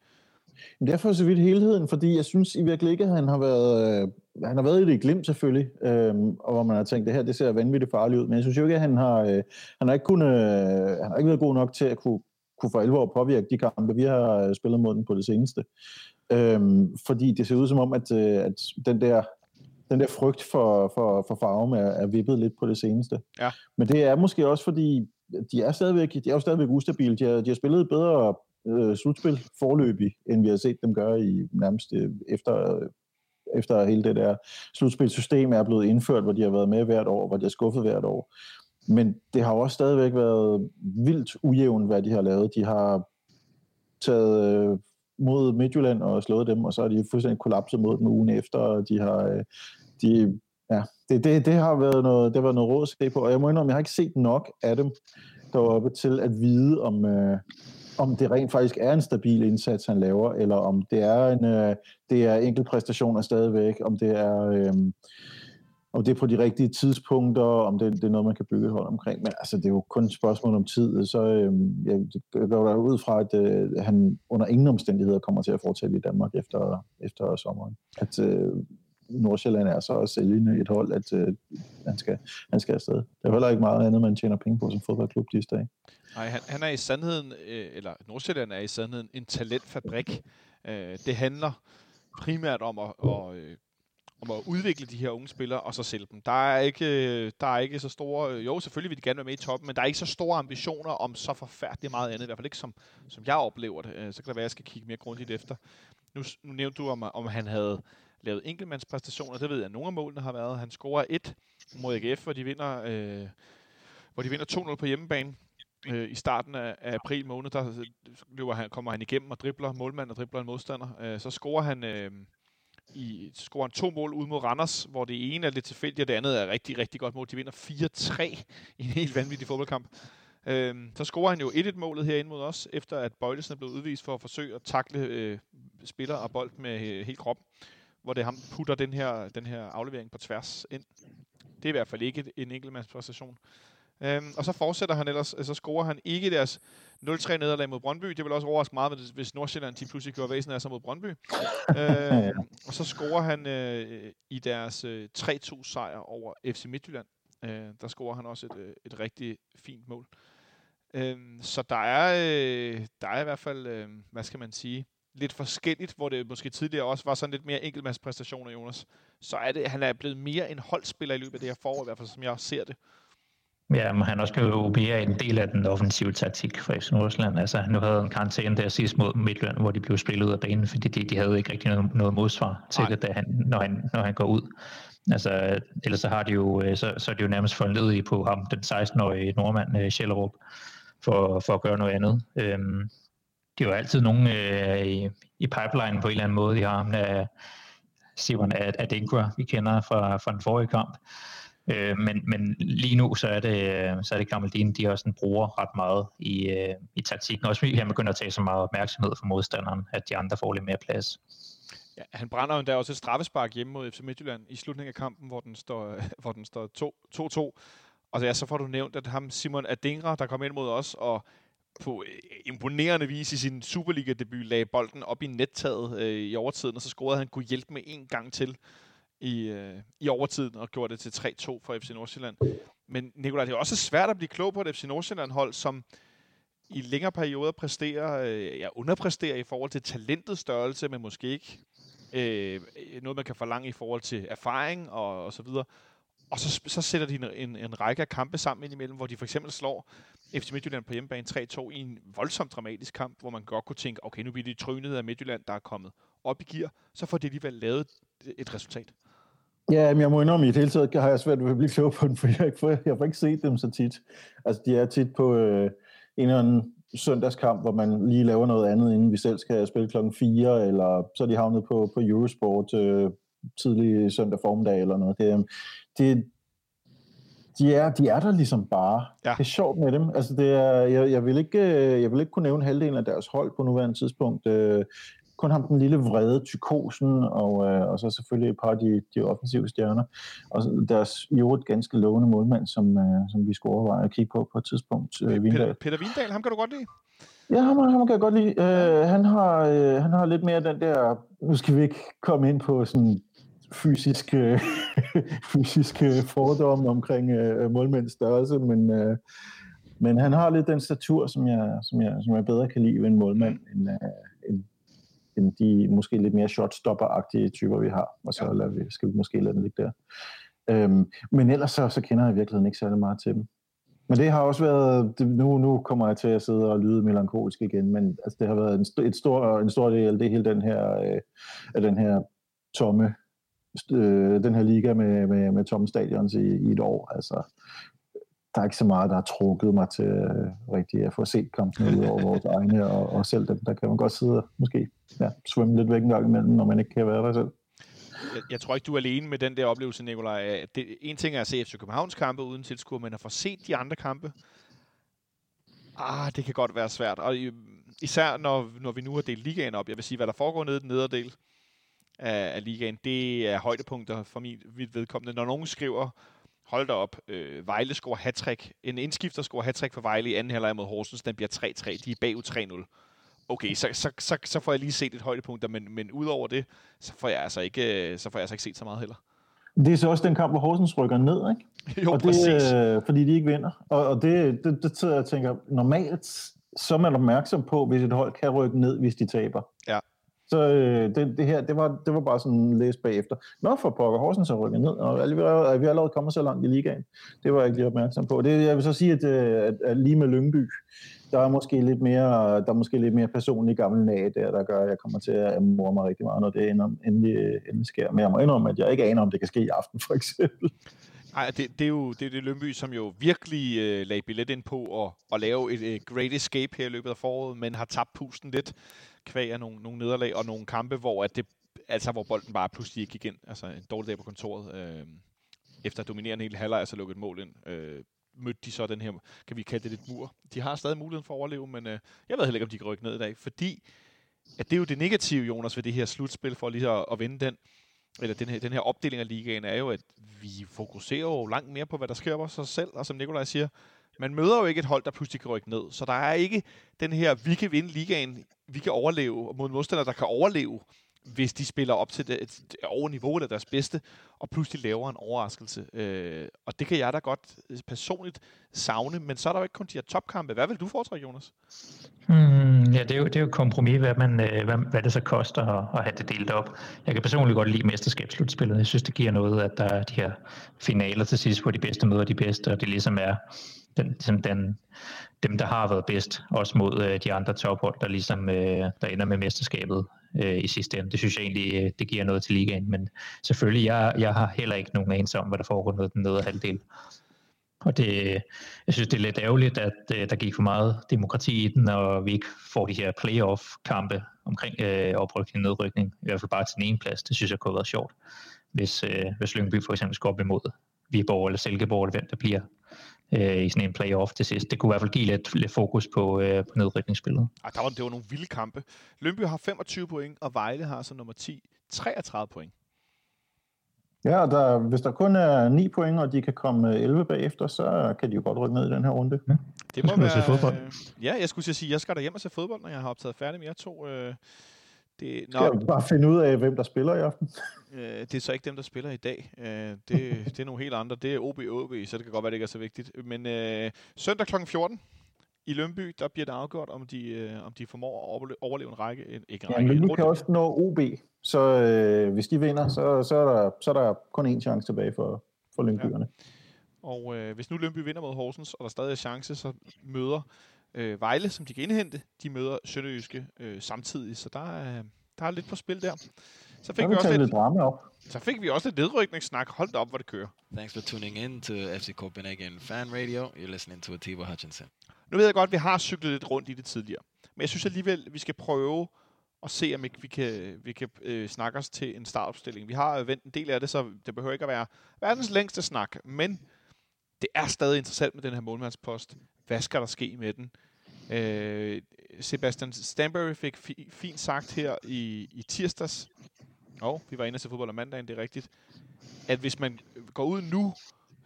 Det er for så vidt helheden, fordi jeg synes i virkeligheden ikke, at han har været, øh, han har været i det glimt selvfølgelig, øh, og hvor man har tænkt, det her det ser vanvittigt farligt ud, men jeg synes jo ikke, at han har, øh, han har ikke, kunnet, øh, han har ikke været god nok til at kunne, kunne for alvor påvirke de kampe, vi har øh, spillet mod den på det seneste. Øh, fordi det ser ud som om, at, øh, at den der den der frygt for, for, for farven er, er vippet lidt på det seneste. Ja. Men det er måske også fordi, de er stadigvæk, de er jo stadigvæk ustabile. De har, de har spillet bedre øh, slutspil forløbig, end vi har set dem gøre i nærmest øh, efter, øh, efter hele det der slutspilsystem er blevet indført, hvor de har været med hvert år, hvor de har skuffet hvert år. Men det har jo også stadigvæk været vildt ujævnt, hvad de har lavet. De har taget øh, mod Midtjylland og slået dem, og så er de fuldstændig kollapset mod dem ugen efter, og de har... Øh, de, ja, det, det, det, har været noget, det var noget råd at se på, og jeg må indrømme, jeg har ikke set nok af dem deroppe til at vide, om, øh, om det rent faktisk er en stabil indsats, han laver, eller om det er en øh, det er enkeltpræstationer stadigvæk, om det er øh, om det er på de rigtige tidspunkter, om det, det er noget, man kan bygge hold omkring. Men altså, det er jo kun et spørgsmål om tid. Så øh, jeg går der ud fra, at øh, han under ingen omstændigheder kommer til at fortsætte i Danmark efter, efter sommeren. At øh, Nordsjælland er så sælgende et hold, at øh, han skal, han skal afsted. Det er heller ikke meget andet, man tjener penge på som fodboldklub disse dage. Nej, han, han er i sandheden, øh, eller Nordsjælland er i sandheden en talentfabrik. Øh, det handler primært om at, og, øh, om at udvikle de her unge spillere, og så sælge dem. Der er ikke, øh, der er ikke så store... Øh, jo, selvfølgelig vil de gerne være med i toppen, men der er ikke så store ambitioner om så forfærdeligt meget andet. I hvert fald ikke som, som jeg oplever det. Øh, så kan det være, at jeg skal kigge mere grundigt efter. Nu, nu nævnte du, om, om han havde lavet enkeltmandspræstationer. Det ved jeg, at nogle af målene har været. Han scorer et mod AGF, hvor de vinder, øh, hvor de vinder 2-0 på hjemmebane øh, i starten af, af april måned, der øh, løber han, kommer han igennem og dribler målmanden og dribler en modstander. Øh, så scorer han, øh, i, scorer han to mål ud mod Randers, hvor det ene er lidt tilfældigt, og det andet er rigtig, rigtig godt mål. De vinder 4-3 i en helt vanvittig fodboldkamp. Øh, så scorer han jo 1-1-målet herinde mod os, efter at Bøjlesen er blevet udvist for at forsøge at takle øh, spiller og bold med øh, helt krop, hvor det ham putter den her, den her aflevering på tværs ind. Det er i hvert fald ikke en enkeltmandspræstation. Øhm, og så fortsætter han ellers, så scorer han ikke deres 0-3 nederlag mod Brøndby. Det vil også overraske meget, hvis Nordsjælland de pludselig gjorde væsen af sig mod Brøndby. [laughs] øhm, og så scorer han øh, i deres øh, 3-2 sejr over FC Midtjylland. Øh, der scorer han også et, øh, et rigtig fint mål. Øhm, så der er, øh, der er i hvert fald, øh, hvad skal man sige, lidt forskelligt, hvor det måske tidligere også var sådan lidt mere enkeltmandspræstationer, Jonas. Så er det, han er blevet mere en holdspiller i løbet af det her forår, i hvert fald som jeg ser det. Ja, men han også jo mere en del af den offensive taktik for FC Nordsjælland. Altså, han havde en karantæne der sidst mod Midtjylland, hvor de blev spillet ud af banen, fordi de, de havde ikke rigtig noget, noget modsvar til det, da han, når, han, når han går ud. Altså, ellers så har de jo, øh, så, så er de jo nærmest forledet på ham, den 16-årige nordmand, øh, Schellerup, for, for at gøre noget andet. Øhm, det er jo altid nogen øh, i, i pipeline på en eller anden måde. De har ham der Simon Adinkra, vi kender fra, fra den forrige kamp. Øh, men, men lige nu, så er det, så er det Kamaldin, de også bruger ret meget i, øh, i taktikken. Også fordi han begynder at tage så meget opmærksomhed fra modstanderen, at de andre får lidt mere plads. Ja, han brænder jo endda også et straffespark hjemme mod FC Midtjylland i slutningen af kampen, hvor den står, [laughs] hvor den står 2-2. Og ja, så får du nævnt, at ham Simon Adingra, der kom ind mod os, og på øh, imponerende vis i sin Superliga-debut lagde bolden op i nettaget øh, i overtiden, og så scorede han kunne hjælpe med en gang til i, øh, i overtiden og gjorde det til 3-2 for FC Nordsjælland. Men Nikolaj, det er også svært at blive klog på et FC Nordsjælland-hold, som i længere perioder præsterer, øh, ja, underpræsterer i forhold til talentet størrelse, men måske ikke øh, noget, man kan forlange i forhold til erfaring og, og så videre. Og så, så sætter de en, en, en række af kampe sammen indimellem, hvor de for eksempel slår FC Midtjylland på hjemmebane 3-2 i en voldsomt dramatisk kamp, hvor man godt kunne tænke, okay, nu bliver de trynet af Midtjylland, der er kommet op i gear, så får de alligevel lavet et resultat. Ja, men jeg må indrømme, i det hele taget har jeg svært ved at blive klog på den, for jeg har ikke, jeg har ikke set dem så tit. Altså, de er tit på øh, en eller anden søndagskamp, hvor man lige laver noget andet, inden vi selv skal spille klokken 4, eller så er de havnet på, på Eurosport øh, tidlig søndag formiddag eller noget. Det, det, de er, de er der ligesom bare. Ja. Det er sjovt med dem. Altså det er, jeg, jeg, vil ikke, øh, jeg vil ikke kunne nævne halvdelen af deres hold på nuværende tidspunkt. Øh, kun ham den lille vrede tykosen, og, øh, og så selvfølgelig et par af de, de offensive stjerner. Og deres i øvrigt ganske lovende målmand, som, øh, som vi skulle overveje at kigge på på et tidspunkt. Øh, Peter, Peter Vindal, ham kan du godt lide? Ja, ham, ham kan jeg godt lide. Øh, han, har, øh, han har lidt mere den der, nu skal vi ikke komme ind på sådan fysiske, [laughs] fysiske fordomme omkring øh, målmænds størrelse, men, øh, men han har lidt den statur, som jeg, som jeg, som jeg bedre kan lide ved en målmand, end, øh, end, de måske lidt mere shotstopper-agtige typer, vi har. Og så ja. lader vi, skal vi måske lade den ligge der. Øhm, men ellers så, så kender jeg i virkeligheden ikke særlig meget til dem. Men det har også været, det, nu, nu kommer jeg til at sidde og lyde melankolsk igen, men altså, det har været en, et stor, en stor del af det hele den her, øh, af den her tomme øh, den her liga med, med, med tomme stadions i, i et år. Altså, der er ikke så meget, der har trukket mig til øh, rigtig at få set kampen ud over vores [laughs] egne, og, og selv dem, der kan man godt sidde og måske ja, svømme lidt væk en gang imellem, når man ikke kan være der selv. Jeg, jeg tror ikke, du er alene med den der oplevelse, Nikolaj. Det, en ting er at se FC Københavns kampe uden tilskuer, men at få set de andre kampe, ah, det kan godt være svært. Og især når, når vi nu har delt ligaen op. Jeg vil sige, hvad der foregår nede i den nederdel, af, af ligaen, det er højdepunkter for mit, vedkommende. Når nogen skriver, hold da op, øh, Vejle scorer hat en indskifter scorer hat for Vejle i anden halvleg mod Horsens, den bliver 3-3, de er bagud 3-0. Okay, så, så, så, så får jeg lige set et højdepunkt, men, men udover det, så får jeg altså ikke, så får jeg altså ikke set så meget heller. Det er så også den kamp, hvor Horsens rykker ned, ikke? [laughs] Jo, og det, præcis. Øh, fordi de ikke vinder. Og, og det, det, det sidder jeg tænker, normalt så er man opmærksom på, hvis et hold kan rykke ned, hvis de taber. Så øh, det, det her, det var, det var bare sådan læs bagefter. Nå, for pokker, Horsens er rykket ned, og vi er, vi er allerede kommet så langt i ligaen. Det var jeg ikke lige opmærksom på. Det, jeg vil så sige, at, øh, at, at lige med Lyngby, der er måske lidt mere, der er måske lidt mere personlig gammel nage der, der gør, at jeg kommer til at morre mig rigtig meget, når det ender, endelig, øh, endelig sker. Men jeg må indrømme, at jeg ikke aner, om det kan ske i aften, for eksempel. Nej, det, det er jo det, er det Lønby, som jo virkelig øh, lagde billet ind på at, at lave et øh, great escape her i løbet af foråret, men har tabt pusten lidt kvæg af nogle, nogle nederlag og nogle kampe, hvor, at det, altså, hvor bolden bare pludselig ikke gik ind. Altså en dårlig dag på kontoret. Øh, efter at dominere en hel halvleg, altså lukket et mål ind. Øh, mødte de så den her, kan vi kalde det lidt mur. De har stadig muligheden for at overleve, men øh, jeg ved heller ikke, om de kan rykke ned i dag, fordi at det er jo det negative, Jonas, ved det her slutspil, for lige at, at vinde den eller den her, den her opdeling af ligaen, er jo, at vi fokuserer jo langt mere på, hvad der sker på os selv, og som Nikolaj siger, man møder jo ikke et hold, der pludselig kan rykke ned, så der er ikke den her, vi kan vinde ligaen, vi kan overleve, mod modstandere, der kan overleve, hvis de spiller op til det, over niveauet af deres bedste, og pludselig laver en overraskelse. Øh, og det kan jeg da godt øh, personligt savne, men så er der jo ikke kun de her topkampe. Hvad vil du foretrække, Jonas? Hmm, ja, det er, jo, det er jo et kompromis, hvad, man, øh, hvad, hvad det så koster at, at have det delt op. Jeg kan personligt godt lide mesterskabsslutspillet. Jeg synes, det giver noget, at der er de her finaler til sidst, hvor de bedste møder de bedste, og det ligesom er den, ligesom den, dem, der har været bedst, også mod øh, de andre tophold, der ligesom øh, der ender med mesterskabet øh, i sidste ende. Det synes jeg egentlig, øh, det giver noget til ligaen, men selvfølgelig, jeg, jeg har heller ikke nogen anelse om, hvad der foregår noget den nedre halvdel. Og det, øh, jeg synes, det er lidt ærgerligt, at øh, der gik for meget demokrati i den, og vi ikke får de her playoff-kampe omkring øh, oprykning og nedrykning, i hvert fald bare til den ene plads. Det synes jeg kunne have været sjovt, hvis, øh, hvis Lyngby for eksempel skulle op imod Viborg eller Silkeborg, eller hvem der bliver øh, i sådan en playoff til sidst. Det kunne i hvert fald give lidt, lidt fokus på, øh, på nedrykningsspillet. Ej, der var, det var nogle vilde kampe. Lønby har 25 point, og Vejle har så nummer 10 33 point. Ja, og der, hvis der kun er 9 point, og de kan komme 11 bagefter, så kan de jo godt rykke ned i den her runde. Ja. Det må skal man se fodbold. Ja, jeg skulle sige, jeg skal da hjem og se fodbold, når jeg har optaget færdig med jer to. Øh, det, Skal jeg bare finde ud af, hvem der spiller i aften? [laughs] øh, det er så ikke dem, der spiller i dag. Øh, det, det er nogle helt andre. Det er OB OB, så det kan godt være, det ikke er så vigtigt. Men øh, søndag kl. 14 i Lønby, der bliver det afgjort, om de, øh, om de formår at overle- overleve en række. En, ikke en Ja, række, men runde. kan også nå OB, så øh, hvis de vinder, så, så, er der, så er der kun én chance tilbage for, for Lyngbyerne. Og øh, hvis nu Lønby vinder mod Horsens, og der stadig er chance, så møder øh, Vejle, som de kan indhente, de møder Sønderjyske øh, samtidig. Så der er, der er lidt på spil der. Så fik, vi også lidt, drama op. så fik vi også lidt nedrykningssnak. Hold da op, hvor det kører. Thanks for tuning in to FC Copenhagen Fan Radio. You're listening to Atiba Hutchinson. Nu ved jeg godt, at vi har cyklet lidt rundt i det tidligere. Men jeg synes alligevel, vi skal prøve at se, om ikke vi kan, vi kan øh, snakke os til en startopstilling. Vi har vendt en del af det, så det behøver ikke at være verdens længste snak. Men det er stadig interessant med den her målmandspost. Hvad skal der ske med den? Øh, Sebastian Stanbury fik fi, fint sagt her i, i tirsdags, og vi var inde og se fodbold om mandagen, det er rigtigt, at hvis man går ud nu,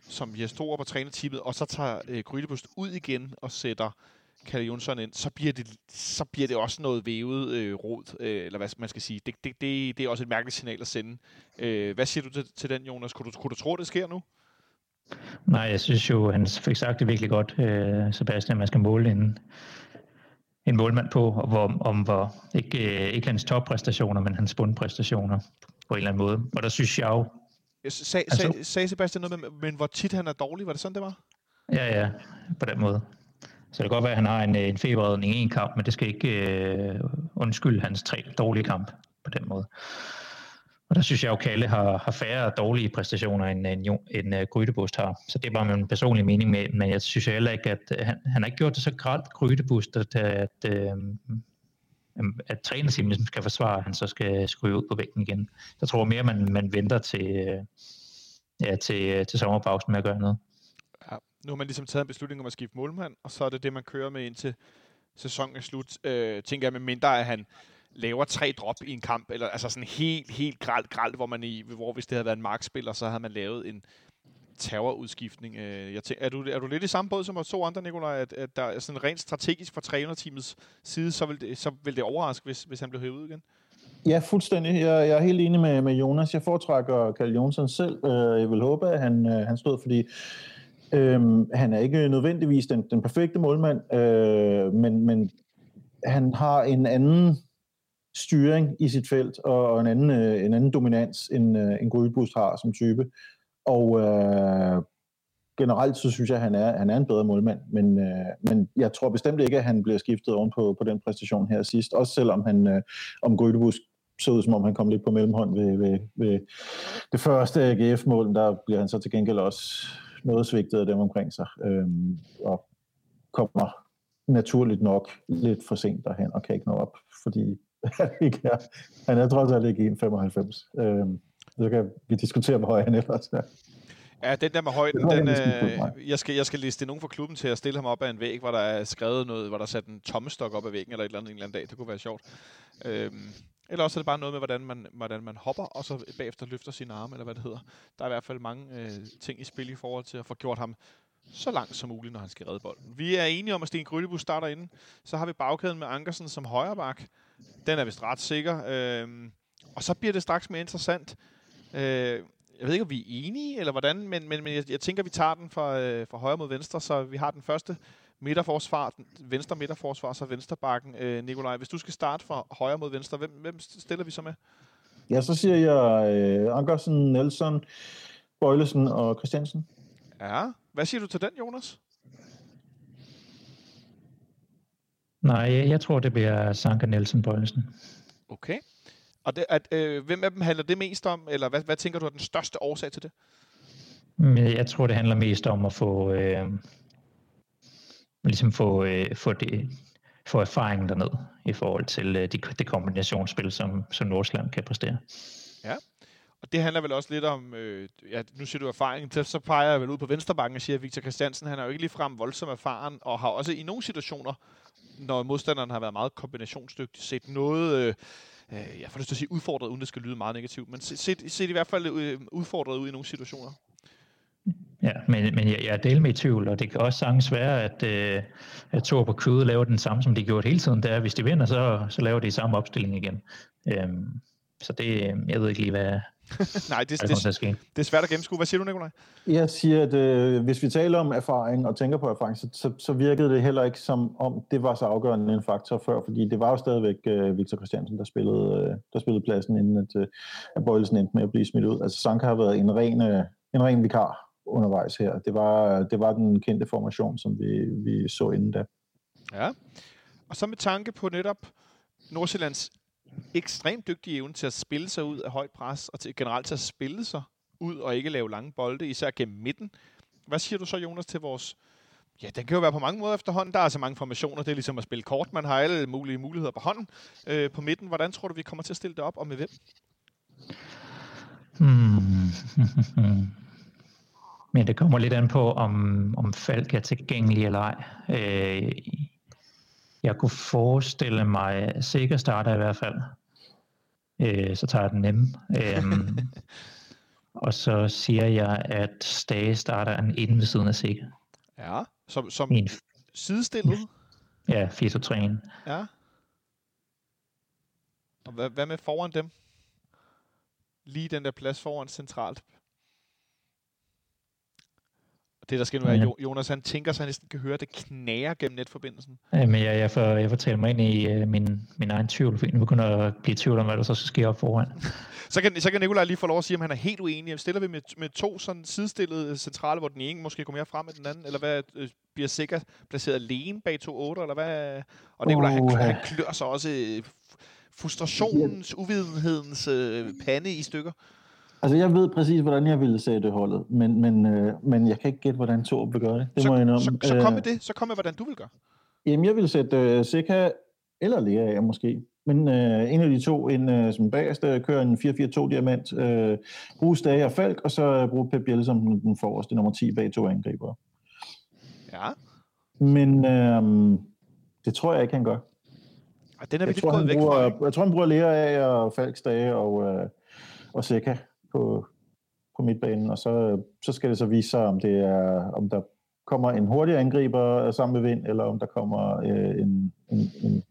som Jes Torup på trænertippet, og så tager øh, Grydebust ud igen og sætter Kalle Jonsson ind, så bliver det, så bliver det også noget vævet øh, rod, øh, eller hvad man skal sige. Det, det, det, det er også et mærkeligt signal at sende. Øh, hvad siger du til, til den, Jonas? Kunne du, kunne du tro, det sker nu? Nej, jeg synes jo, han fik sagt det virkelig godt, øh, Sebastian, man skal måle en, en målmand på, hvor, om hvor, ikke, øh, ikke hans toppræstationer, men hans bundpræstationer på en eller anden måde. Og der synes jeg jo, sag, Altså- sag, sagde Sebastian noget med, men hvor tit han er dårlig? Var det sådan, det var? ja, ja, på den måde. Så det kan godt være, at han har en, øh, en feberredning i en kamp, men det skal ikke øh, undskylde hans tre dårlige kamp på den måde. Og der synes jeg jo, Kalle har, har færre dårlige præstationer, end, end, end uh, Grydebust har. Så det er bare min personlige mening med, men jeg synes heller ikke, at øh, han, han har ikke gjort det så grædt, Grydebust, at, øh, at, øh, at trænerteamet ligesom skal forsvare, at han så skal skrive ud på vægten igen. Jeg tror mere, man, man venter til, øh, ja, til, til sommerpausen med at gøre noget. Ja. Nu har man ligesom taget en beslutning om at skifte målmand, og så er det det, man kører med indtil sæsonen er slut. Øh, tænker jeg, med mindre at han laver tre drop i en kamp, eller altså sådan helt, helt gralt, gralt, hvor man i, hvor hvis det havde været en markspiller, så havde man lavet en terrorudskiftning. Øh, jeg tænker, er, du, er du lidt i samme båd som os to andre, Nikolaj, at, at der er sådan rent strategisk fra trænerteamets side, så vil det, så vil det overraske, hvis, hvis han blev hævet ud igen? Ja, fuldstændig. Jeg, jeg er helt enig med, med Jonas. Jeg foretrækker Karl Jonsson selv. Øh, jeg vil håbe, at han, øh, han stod, fordi øhm, han er ikke nødvendigvis den, den perfekte målmand, øh, men, men han har en anden styring i sit felt, og, en, anden, øh, en anden dominans, end, øh, en Grydbust har som type. Og øh, generelt så synes jeg, at han er, han er en bedre målmand, men, øh, men jeg tror bestemt ikke, at han bliver skiftet oven på, på den præstation her sidst, også selvom han øh, om Grydebus så ud, som om han kom lidt på mellemhånd ved, ved, ved det første AGF-mål, der bliver han så til gengæld også noget svigtet af dem omkring sig, øh, og kommer naturligt nok lidt for sent derhen og kan ikke nå op, fordi ikke er, han er trods alt ikke 1,95. Øh, så kan vi diskutere, hvor høj han ellers er. Ja, den der med højden, den, øh, jeg, skal, jeg skal liste nogen fra klubben til at stille ham op af en væg, hvor der er skrevet noget, hvor der er sat en tommestok op ad væggen, eller et eller andet en eller anden dag. Det kunne være sjovt. Øhm, eller også er det bare noget med, hvordan man, hvordan man hopper, og så bagefter løfter sine arme, eller hvad det hedder. Der er i hvert fald mange øh, ting i spil i forhold til at få gjort ham så langt som muligt, når han skal redde bolden. Vi er enige om, at Sten Grydebus starter inden. Så har vi bagkæden med Ankersen som højreback. Den er vist ret sikker. Øhm, og så bliver det straks mere interessant. Øh, jeg ved ikke, om vi er enige, eller hvordan, men, men, men jeg, jeg tænker, vi tager den fra, øh, fra højre mod venstre, så vi har den første midterforsvar, venstre midterforsvar, så venstrebakken. Øh, Nikolaj, hvis du skal starte fra højre mod venstre, hvem, hvem stiller vi så med? Ja, så siger jeg øh, Ankersen, Nelson, Bøjlesen og Christiansen. Ja. Hvad siger du til den, Jonas? Nej, jeg, tror, det bliver Sanka Nielsen Bøjlesen. Okay. Og det, at, øh, hvem af dem handler det mest om, eller hvad, hvad tænker du er den største årsag til det? Men jeg tror, det handler mest om at få, øh, ligesom få, øh, få, det, få erfaringen derned i forhold til øh, de, det kombinationsspil, som, som Nordsjælland kan præstere. Og det handler vel også lidt om, øh, ja, nu siger du erfaring, så- så peger jeg vel ud på venstrebakken og siger, at Victor Christiansen, han er jo ikke ligefrem voldsom erfaren, og har også i nogle situationer, når modstanderen har været meget kombinationsdygtig, set noget, øh, øh, jeg får lyst til at sige udfordret, uden det skal lyde meget negativt, men set, set, set i hvert fald øh, udfordret ud i nogle situationer. Ja, men, men jeg, jeg er del med i tvivl, og det kan også sagtens være, at, øh, at Thor på kødet laver den samme, som de gjorde hele tiden. Det er, hvis de vinder, så, så laver de samme opstilling igen. Øhm, så det, jeg ved ikke lige, hvad, [laughs] Nej, det, det, ske. det er svært at gennemskue. Hvad siger du, Nikolaj? Jeg siger, at øh, hvis vi taler om erfaring og tænker på erfaring, så, så, så virkede det heller ikke som om, det var så afgørende en faktor før, fordi det var jo stadigvæk øh, Victor Christiansen, der spillede, øh, der spillede pladsen, inden at, øh, at Bøjlesen endte med at blive smidt ud. Altså Sanka har været en ren, øh, en ren vikar undervejs her. Det var, det var den kendte formation, som vi, vi så inden da. Ja. Og så med tanke på netop Nordsjællands ekstremt dygtige evne til at spille sig ud af højt pres, og til, generelt til at spille sig ud og ikke lave lange bolde, især gennem midten. Hvad siger du så, Jonas, til vores... Ja, den kan jo være på mange måder efterhånden. Der er så mange formationer. Det er ligesom at spille kort. Man har alle mulige muligheder på hånden øh, på midten. Hvordan tror du, vi kommer til at stille det op, og med hvem? Hmm. [laughs] Men det kommer lidt an på, om, om Falk er tilgængelig eller ej. Øh, jeg kunne forestille mig, sikker starter i hvert fald. Øh, så tager jeg den nemme. Øhm, [laughs] og så siger jeg, at Stage starter en inden ved siden af sikker. Ja. Som, som Min, sidestillet? [laughs] ja, 4 Ja. Og hvad, hvad med foran dem? Lige den der plads foran centralt. Det, der skal nu. Jo- Jonas han tænker, så han næsten kan høre, det knager gennem netforbindelsen. Øh, Men jeg, jeg, får, jeg får talt mig ind i øh, min, min egen tvivl, fordi nu begynder jeg at blive i tvivl om, hvad der så skal ske op foran. [laughs] Så kan, så kan Nikolaj lige få lov at sige, om han er helt uenig. Stiller vi med, med to sådan sidestillede centrale, hvor den ene måske går mere frem end den anden? Eller hvad øh, bliver sikkert placeret alene bag to otter? Eller hvad? Og Nikolaj, han, Uha. han klør sig også øh, frustrationens, uvidenhedens øh, pande i stykker. Altså, jeg ved præcis, hvordan jeg ville sætte holdet, men, men, øh, men jeg kan ikke gætte, hvordan Torup vil gøre det. Det så, må jeg indrømme. så, så kom Øh, med det. Så kom med, hvordan du vil gøre. Jamen, jeg vil sætte øh, Seca eller Lea af måske. Men øh, en af de to, en øh, som bagerste, kører en 4-4-2-diamant, øh, bruge Stage og Falk, og så øh, bruge Pep Biel som den, den forreste nummer 10 bag to angriber. Ja. Men øh, det tror jeg ikke, han gør. Og den er vi Jeg tror, han væk bruger, fra. jeg tror, han bruger Lea af og Falk Stage og, øh, og Seca på, på midtbanen, og så, så skal det så vise sig, om, det er, om der kommer en hurtig angriber sammen med Vind, eller om der kommer øh, en, en, en,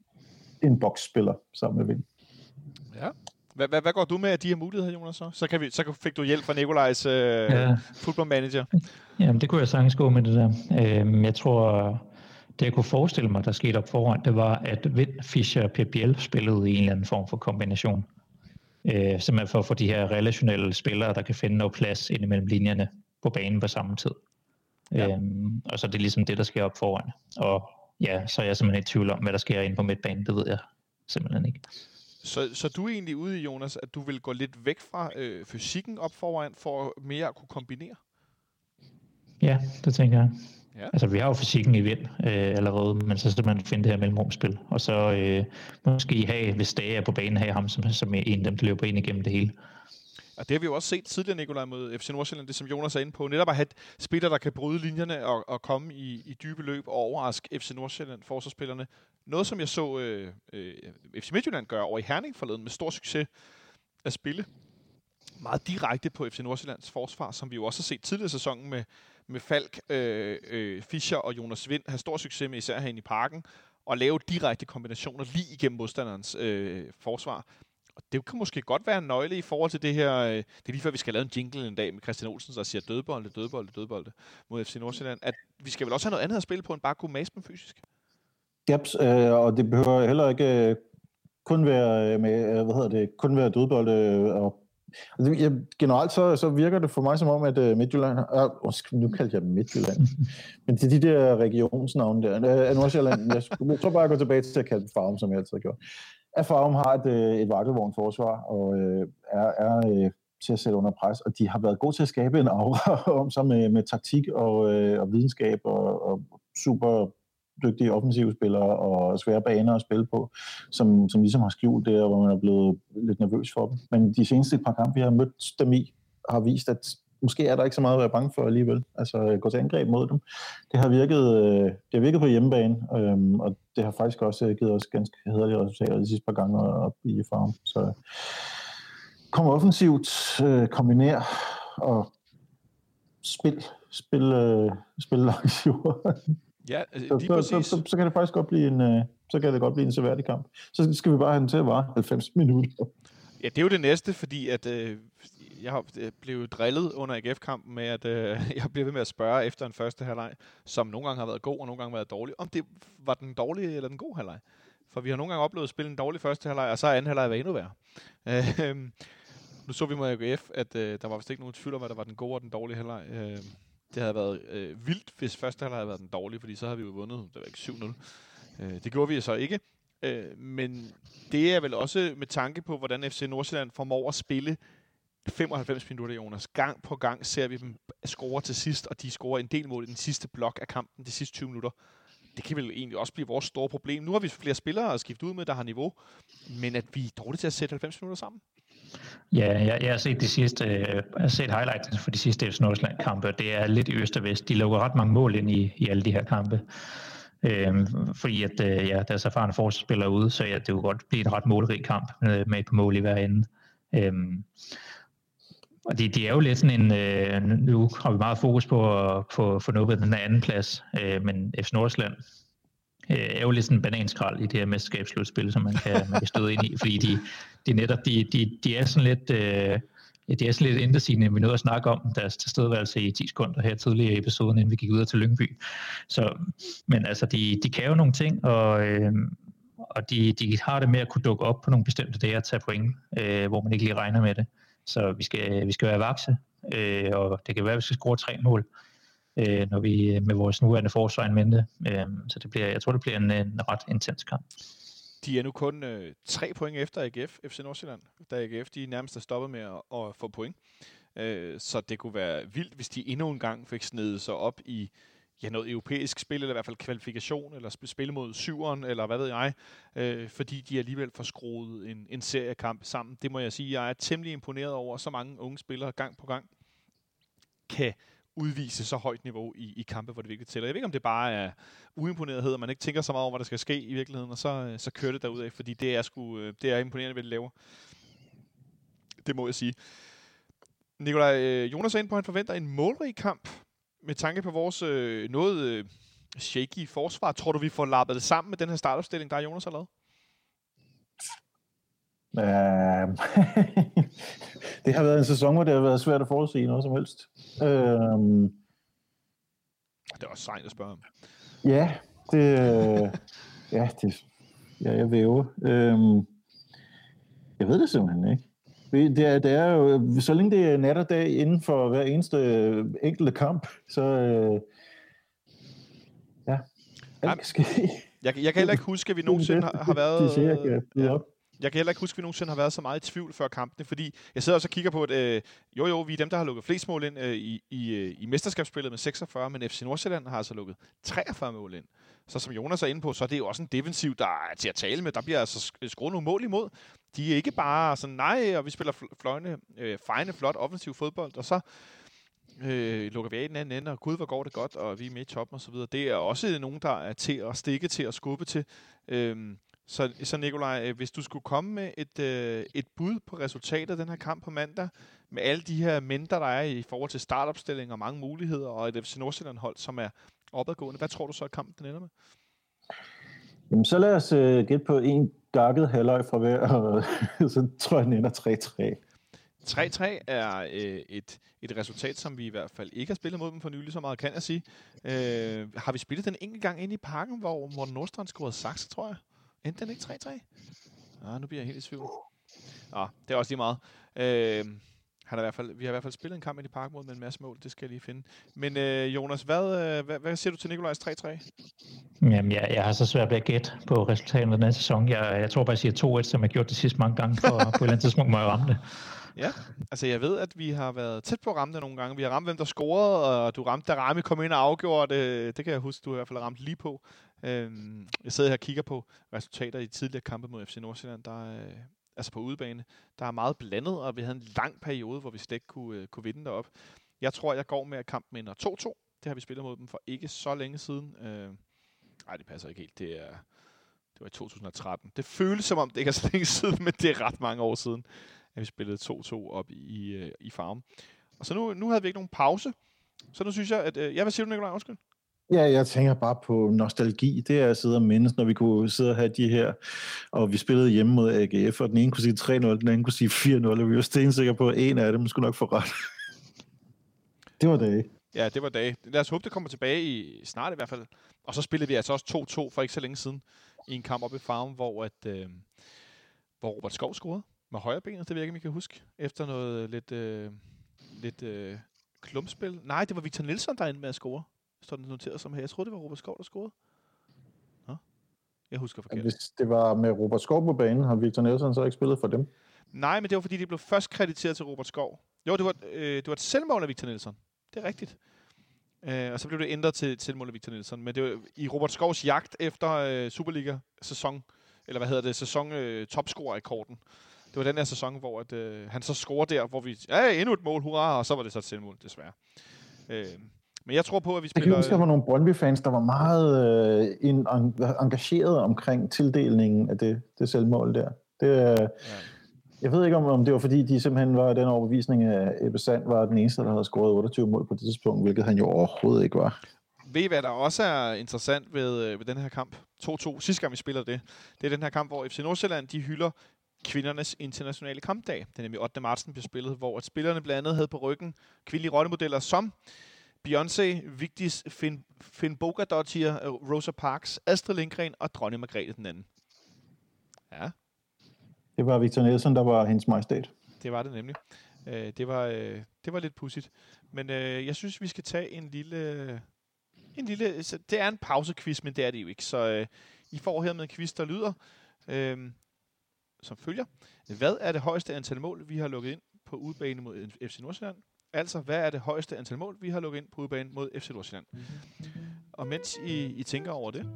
en boksspiller sammen med Vind. Ja. Hvad, hvad, hvad går du med af de her muligheder, Jonas? Så, så, kan vi, så fik du hjælp fra Nikolajs øh, Ja. football manager. Jamen, det kunne jeg sagtens gå med det der. Øhm, jeg tror, det jeg kunne forestille mig, der skete op foran, det var, at Vind, Fischer og PPL spillede i en eller anden form for kombination. Øh, simpelthen for at få de her relationelle spillere, der kan finde noget plads ind imellem linjerne på banen på samme tid. Ja. Øhm, og så er det ligesom det, der sker op foran. Og ja, så er jeg simpelthen i tvivl om, hvad der sker inde på midtbanen. Det ved jeg simpelthen ikke. Så, så du er egentlig ude i, Jonas, at du vil gå lidt væk fra øh, fysikken op foran, for mere at kunne kombinere? Ja, det tænker jeg. Ja. Altså, vi har jo fysikken i vind øh, allerede, men så skal man finde det her mellemrumspil. Og så øh, måske have, hvis Dage er på banen, have ham som, som en af dem, der løber ind igennem det hele. Og det har vi jo også set tidligere, Nikolaj, mod FC Nordsjælland, det som Jonas er inde på. Netop at have spillere, der kan bryde linjerne og, og komme i, i dybe løb og overraske FC Nordsjælland, forsvarsspillerne. Noget, som jeg så øh, øh, FC Midtjylland gøre over i Herning forleden med stor succes at spille meget direkte på FC Nordsjællands forsvar, som vi jo også har set tidligere i sæsonen med, med Falk, øh, øh, Fischer og Jonas Vind have stor succes med, især herinde i parken, og lave direkte kombinationer lige igennem modstanderens øh, forsvar. Og det kan måske godt være en nøgle i forhold til det her, øh, det er lige før vi skal lave en jingle en dag med Christian Olsen, der siger dødbolde, dødbolde, dødbolde mod FC Nordsjælland, at vi skal vel også have noget andet at spille på, end bare kunne mase dem fysisk. Yep, øh, og det behøver heller ikke øh, kun være øh, med, øh, hvad hedder det, kun være dødbolde øh, og generelt så, så virker det for mig som om, at uh, Midtjylland... Uh, nu kaldte jeg Midtjylland. [laughs] Men det er de der regionsnavne der. Uh, Nordsjælland, jeg, skulle, jeg tror bare, jeg går tilbage til at kalde Farum, som jeg altid har gjort. At Farum har et, uh, et vakkelvogn forsvar, og uh, er, er uh, til at sætte under pres, og de har været gode til at skabe en aura [laughs] om sig med, med taktik og, uh, og videnskab og, og super dygtige offensive spillere og svære baner at spille på, som, som ligesom har skjult det, og hvor man er blevet lidt nervøs for dem. Men de seneste par kampe, vi har mødt dem i, har vist, at måske er der ikke så meget at være bange for alligevel. Altså gå til angreb mod dem. Det har virket, øh, det har virket på hjemmebane, øhm, og det har faktisk også øh, givet os ganske hederlige resultater de sidste par gange op i farm. Så kom offensivt, øh, kombiner og spil, spil, øh, spil Ja, altså, så, lige så, præcis. så, så, så kan det faktisk godt blive en, øh, så kan det godt blive en seværdig kamp. Så skal vi bare have den til at vare 90 minutter. Ja, det er jo det næste, fordi at, øh, jeg har øh, blevet drillet under AGF-kampen med, at øh, [laughs] jeg bliver ved med at spørge efter en første halvleg, som nogle gange har været god og nogle gange været dårlig, om det var den dårlige eller den gode halvleg. For vi har nogle gange oplevet at spille en dårlig første halvleg, og så er anden halvleg været endnu værre. [laughs] Øh, nu så vi mod AGF, at øh, der var vist ikke nogen tvivl om, at der var den gode og den dårlige halvleg. Øh, det havde været øh, vildt, hvis første halvleg havde været den dårlige, fordi så havde vi jo vundet, det var ikke 7-0. Øh, det gjorde vi så ikke. Øh, men det er vel også med tanke på, hvordan FC Nordsjælland formår at spille 95 minutter, Jonas. Gang på gang ser vi dem score til sidst, og de scorer en del mål i den sidste blok af kampen, de sidste 20 minutter. Det kan vel egentlig også blive vores store problem. Nu har vi flere spillere at skifte ud med, der har niveau, men at vi er dårlige til at sætte 90 minutter sammen. Ja, jeg, jeg har set de sidste, øh, jeg har set highlights for de sidste FC Nordsjælland kampe, og det er lidt i øst og vest. De lukker ret mange mål ind i, i alle de her kampe. Øhm, fordi at øh, ja, deres erfarne forsvarsspillere ude, så ja, det kunne godt blive en ret målrig kamp med, med på mål i hver ende. Øhm, og de, de er jo lidt sådan en, øh, nu har vi meget fokus på at få, få nubbet den anden plads, øh, men FC Nordsjælland er jo lidt sådan en bananskrald i det her mesterskabsslutspil, som man kan, man kan støde ind i, [laughs] fordi de, de netop, de, de, de er sådan lidt, øh, ja, det er sådan lidt indersigende, vi nåede at snakke om deres tilstedeværelse i 10 sekunder her tidligere i episoden, inden vi gik ud til Lyngby. Så, men altså, de, de kan jo nogle ting, og, øh, og de, de har det med at kunne dukke op på nogle bestemte dage og tage point, øh, hvor man ikke lige regner med det. Så vi skal, vi skal være vakse, øh, og det kan være, at vi skal score tre mål, øh, når vi øh, med vores nuværende forsvar mente. Øh, så det bliver, jeg tror, det bliver en, en ret intens kamp. De er nu kun øh, tre point efter AGF, FC Nordsjælland, da AGF de nærmest er stoppet med at, at få point. Øh, så det kunne være vildt, hvis de endnu en gang fik snedet sig op i ja, noget europæisk spil, eller i hvert fald kvalifikation, eller spil mod syveren, eller hvad ved jeg, øh, fordi de alligevel får skruet en, en seriekamp sammen. Det må jeg sige, jeg er temmelig imponeret over, så mange unge spillere gang på gang kan udvise så højt niveau i, i kampe, hvor det virkelig tæller. Jeg ved ikke, om det bare er uimponerethed, og man ikke tænker så meget over, hvad der skal ske i virkeligheden, og så, øh, så kører det derudad, fordi det er, sgu, øh, det er imponerende, hvad de laver. Det må jeg sige. Nikolaj, øh, Jonas er inde på, at han forventer en målrig kamp med tanke på vores øh, noget øh, shaky forsvar. Tror du, vi får lappet det sammen med den her startopstilling, der er Jonas har lavet? Uh, [laughs] det har været en sæson, hvor det har været svært at forudsige noget som helst. Uh, Det er også sejt at spørge om. ja, det, øh, ja, det, ja, jeg væver. Uh, jeg ved det simpelthen ikke. Det det er, det er jo, så længe det er nat og dag inden for hver eneste øh, enkelte kamp, så øh, ja, alt kan ske. Jeg, kan- jeg kan heller ikke huske, at vi nogensinde har, har været... De siger, byde op. Jeg kan heller ikke huske, at vi nogensinde har været så meget i tvivl før kampene, fordi jeg sidder også og kigger på, at øh, jo jo, vi er dem, der har lukket flest mål ind øh, i, i, øh, i mesterskabsspillet med 46, men FC Nordsjælland har altså lukket 43 mål ind. Så som Jonas er inde på, så er det jo også en defensiv, der er til at tale med. Der bliver altså øh, skruet nogle mål imod. De er ikke bare sådan, nej, og vi spiller fløjne, øh, fejne, flot offensiv fodbold, og så øh, lukker vi af den anden ende, og gud, hvor går det godt, og vi er med i toppen og så videre. Det er også nogen, der er til at stikke til at skubbe til. Øh, så, så Nikolaj, øh, hvis du skulle komme med et, øh, et bud på resultatet af den her kamp på mandag, med alle de her mængder, der er i forhold til startopstilling og mange muligheder, og et FC Nordsjælland-hold, som er opadgående, hvad tror du så, at kampen den ender med? Jamen, så lad os øh, gætte på en gakket halvøj fra hver, og [laughs] så tror jeg, den ender 3-3. 3-3 er øh, et, et resultat, som vi i hvert fald ikke har spillet mod dem for nylig, så meget kan jeg sige. Øh, har vi spillet den enkelt gang ind i parken, hvor Morten Nordstrand scorede sakse, tror jeg? Endte den ikke 3-3? Ah, nu bliver jeg helt i tvivl. Nå, det er også lige meget. Øh, han er i hvert fald, vi har i hvert fald spillet en kamp ind i mod med en masse mål, det skal jeg lige finde. Men øh, Jonas, hvad, øh, hvad, hvad siger du til Nikolajs 3-3? Jamen, jeg, jeg har så svært ved at gætte på resultatet af den her sæson. Jeg, jeg tror bare, jeg siger 2-1, som jeg har gjort det sidste mange gange, for på et eller andet tidspunkt må jeg ramme det. [laughs] Ja, altså jeg ved, at vi har været tæt på at ramme det nogle gange. Vi har ramt, hvem der scorede, og du ramte, da Rami kom ind og afgjorde det. Det kan jeg huske, du i hvert fald har ramt lige på. Øhm, jeg sidder her og kigger på resultater i tidligere kampe mod FC Nordsjælland. Der øh, altså på udebane, der er meget blandet, og vi havde en lang periode, hvor vi slet ikke kunne, øh, kunne vinde derop. Jeg tror, jeg går med, at kampen ender 2-2. Det har vi spillet mod dem for ikke så længe siden. Øh, nej, det passer ikke helt. Det er det var i 2013. Det føles som om, det ikke er så længe siden, men det er ret mange år siden, at vi spillede 2-2 op i, øh, i farm. Og så nu, nu havde vi ikke nogen pause. Så nu synes jeg, at... Øh, ja, hvad siger du, Nikolaj? Undskyld. Ja, jeg tænker bare på nostalgi. Det er at sidde og mindes, når vi kunne sidde og have de her, og vi spillede hjemme mod AGF, og den ene kunne sige 3-0, den anden kunne sige 4-0, og vi var stensikre på, at en af dem skulle nok få ret. [laughs] det var dage. Ja, det var dage. Lad os håbe, det kommer tilbage i snart i hvert fald. Og så spillede vi altså også 2-2 for ikke så længe siden i en kamp op i farm, hvor, at, øh, hvor Robert Skov scorede med højre benet, det ved jeg ikke, om I kan huske, efter noget lidt, øh, lidt øh, klumpspil. Nej, det var Victor Nielsen, der endte med at score. Står den noteret som her. Jeg troede, det var Robert Skov, der scorede. Nå, jeg husker forkert. Hvis det var med Robert Skov på banen, har Victor Nielsen så ikke spillet for dem? Nej, men det var fordi, de blev først krediteret til Robert Skov. Jo, det var, øh, det var et selvmål af Victor Nielsen. Det er rigtigt. Øh, og så blev det ændret til selvmål af Victor Nielsen. Men det var i Robert Skovs jagt efter øh, Superliga-sæson, eller hvad hedder det, sæson øh, topscorer-rekorden. Det var den her sæson, hvor at, øh, han så scorer der, hvor vi, ja, endnu et mål, hurra, og så var det så et selvmål, desværre. Øh, men jeg tror på, at vi Jeg kan spiller... huske, der var nogle Brøndby-fans, der var meget øh, en, en, engageret omkring tildelingen af det, det selvmål der. Det, øh, ja. jeg ved ikke, om, om det var, fordi de simpelthen var den overbevisning, at Ebbe Sand var den eneste, der havde scoret 28 mål på det tidspunkt, hvilket han jo overhovedet ikke var. Ved I, hvad der også er interessant ved, øh, ved den her kamp? 2-2. Sidste gang, vi spiller det. Det er den her kamp, hvor FC Nordsjælland, de hylder kvindernes internationale kampdag. Det er nemlig 8. marts, den bliver spillet, hvor at spillerne blandt andet havde på ryggen kvindelige rollemodeller som Beyoncé, Vigdis, Finn, Finn Bogardottir, øh, Rosa Parks, Astrid Lindgren og Dronning Margrethe den anden. Ja, Det var Victor Nielsen, der var hendes majestæt. det var det nemlig. Øh, det, var, øh, det var lidt pudsigt. Men øh, jeg synes, vi skal tage en lille... En lille så det er en pausequiz, men det er det jo ikke. Så øh, I får her med en quiz, der lyder øh, som følger. Hvad er det højeste antal mål, vi har lukket ind på udebane mod FC Nordsjælland? Altså, hvad er det højeste antal mål, vi har lukket ind på udebane mod FC Nordsjælland? Og mens I, I tænker over det,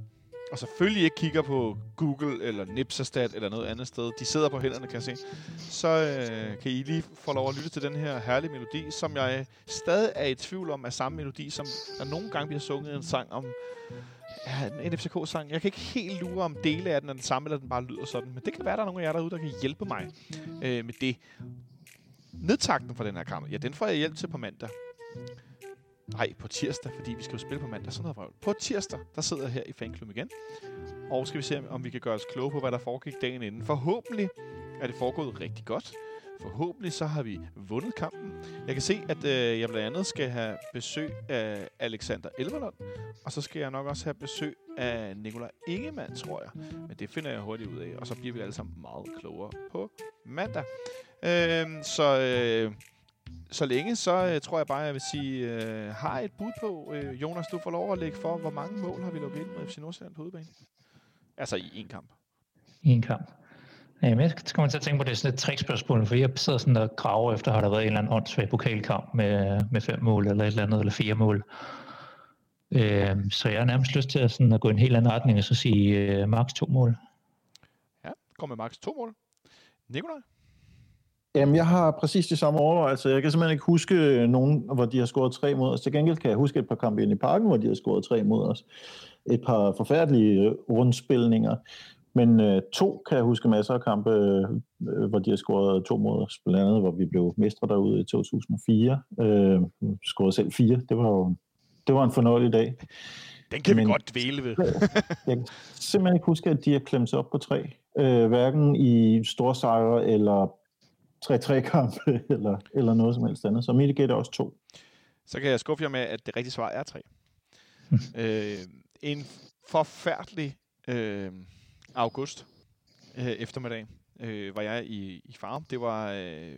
og selvfølgelig ikke kigger på Google eller Nipsastat eller noget andet sted, de sidder på hænderne, kan jeg se, så øh, kan I lige få lov at lytte til den her herlige melodi, som jeg stadig er i tvivl om er samme melodi, som der nogle gange bliver sunget en sang om ja, en FCK-sang. Jeg kan ikke helt lure, om dele af den er den samme, eller den bare lyder sådan. Men det kan være, der er nogle af jer derude, der kan hjælpe mig øh, med det. Nedtakten for den her kamp, ja, den får jeg hjælp til på mandag. Nej, på tirsdag, fordi vi skal jo spille på mandag. Sådan noget vrøvl. På tirsdag, der sidder jeg her i fanklubben igen. Og skal vi se, om vi kan gøre os kloge på, hvad der foregik dagen inden. Forhåbentlig er det foregået rigtig godt. Forhåbentlig så har vi vundet kampen. Jeg kan se, at øh, jeg blandt andet skal have besøg af Alexander Elverlund, og så skal jeg nok også have besøg af Nikolaj Ingemann, tror jeg. Men det finder jeg hurtigt ud af, og så bliver vi alle sammen meget klogere på mandag. Øh, så øh, så længe, så øh, tror jeg bare, jeg vil sige, øh, har et bud på, øh, Jonas, du får lov at lægge for, hvor mange mål har vi lukket ind med FC Nordsjælland på udebane? Altså i en kamp. I en kamp. Jamen, jeg skal komme til at tænke på, det er sådan et trickspørgsmål, for jeg sidder sådan og graver efter, har der været en eller anden åndssvag pokalkamp med, med fem mål, eller et eller andet, eller fire mål. Øhm, så jeg har nærmest lyst til at, sådan, at gå i en helt anden retning, og så sige øh, maks to mål. Ja, kom med maks to mål. Nikolaj? Jamen, jeg har præcis de samme overvejelser. Jeg kan simpelthen ikke huske nogen, hvor de har scoret tre mod os. Til gengæld kan jeg huske et par kampe ind i parken, hvor de har scoret tre mod os. Et par forfærdelige rundspilninger. Men øh, to kan jeg huske masser af kampe, øh, hvor de har scoret to mod os. Blandt andet, hvor vi blev mestre derude i 2004. Øh, scorede selv fire. Det var jo det var en fornøjelig dag. Den kan Men, vi godt dvæle ved. [laughs] jeg kan simpelthen ikke huske, at de har klemt sig op på tre. Øh, hverken i store sejre eller 3-3-kampe [laughs] eller, eller noget som helst andet. Så mit gæt er også to. Så kan jeg skuffe jer med, at det rigtige svar er tre. [laughs] øh, en forfærdelig øh, august øh, eftermiddag øh, var jeg i, i farm. Det var øh,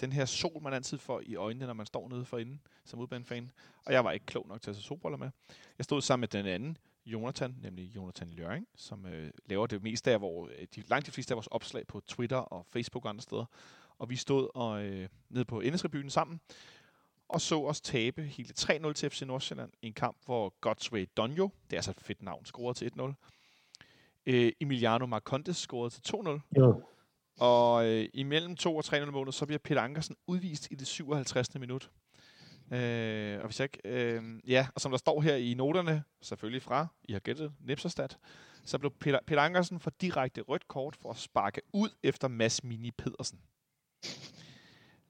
den her sol, man altid får i øjnene, når man står nede for inden som udbanefan. Og jeg var ikke klog nok til at tage solbriller med. Jeg stod sammen med den anden, Jonathan, nemlig Jonathan Løring, som øh, laver det meste af vores, de, langt de fleste af vores opslag på Twitter og Facebook og andre steder. Og vi stod og, øh, nede på Indestribyen sammen, og så os tabe hele 3-0 til FC Nordsjælland i en kamp, hvor Godsway Donjo, det er altså et fedt navn, scorede til 1-0. Øh, Emiliano Marcondes scorede til 2-0. Jo. Og øh, imellem 2 og 3-0 målet, så bliver Peter Ankersen udvist i det 57. minut. Øh, og hvis jeg ikke, øh, ja, og som der står her i noterne, selvfølgelig fra, I har gættet, Nipserstad, så blev Peter, Peter Ankersen for direkte rødt kort for at sparke ud efter Mads Mini Pedersen.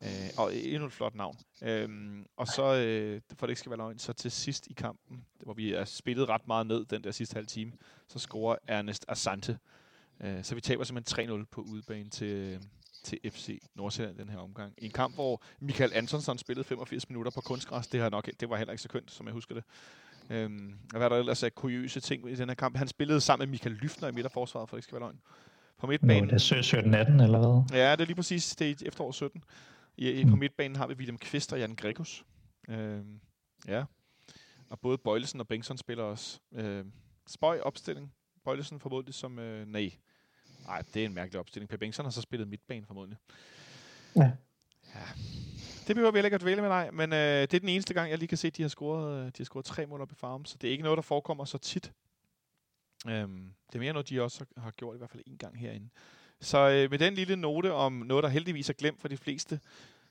Øh, og endnu et flot navn. Øh, og så, øh, for det ikke skal være løgn, så til sidst i kampen, hvor vi er spillet ret meget ned den der sidste halve time, så scorer Ernest Asante. Øh, så vi taber simpelthen 3-0 på udebane til, til FC Nordsjælland den her omgang. I en kamp, hvor Michael Antonsson spillede 85 minutter på kunstgræs. Det, har nok, det var heller ikke så kønt, som jeg husker det. Øhm, og hvad er der ellers af kuriøse ting i den her kamp? Han spillede sammen med Michael Lyftner i midterforsvaret, for det ikke skal være løgn. På midtbanen... Nå, det er 17-18, eller hvad? Ja, det er lige præcis det er efterår 17. I, i, mm. På midtbanen har vi William Kvist og Jan Gregus. Øhm, ja. Og både Bøjlesen og Bengtsson spiller også. Øhm, spøj opstilling. Bøjlesen formodentlig som... Øh, nej, Nej, det er en mærkelig opstilling. Per Bengtsson har så spillet midtbane formodentlig. Ja. ja. Det behøver vi heller ikke at dvæle med dig, men øh, det er den eneste gang, jeg lige kan se, at de har scoret, øh, de har scoret tre mål op i farm, så det er ikke noget, der forekommer så tit. Øhm, det er mere noget, de også har gjort i hvert fald en gang herinde. Så øh, med den lille note om noget, der heldigvis er glemt for de fleste,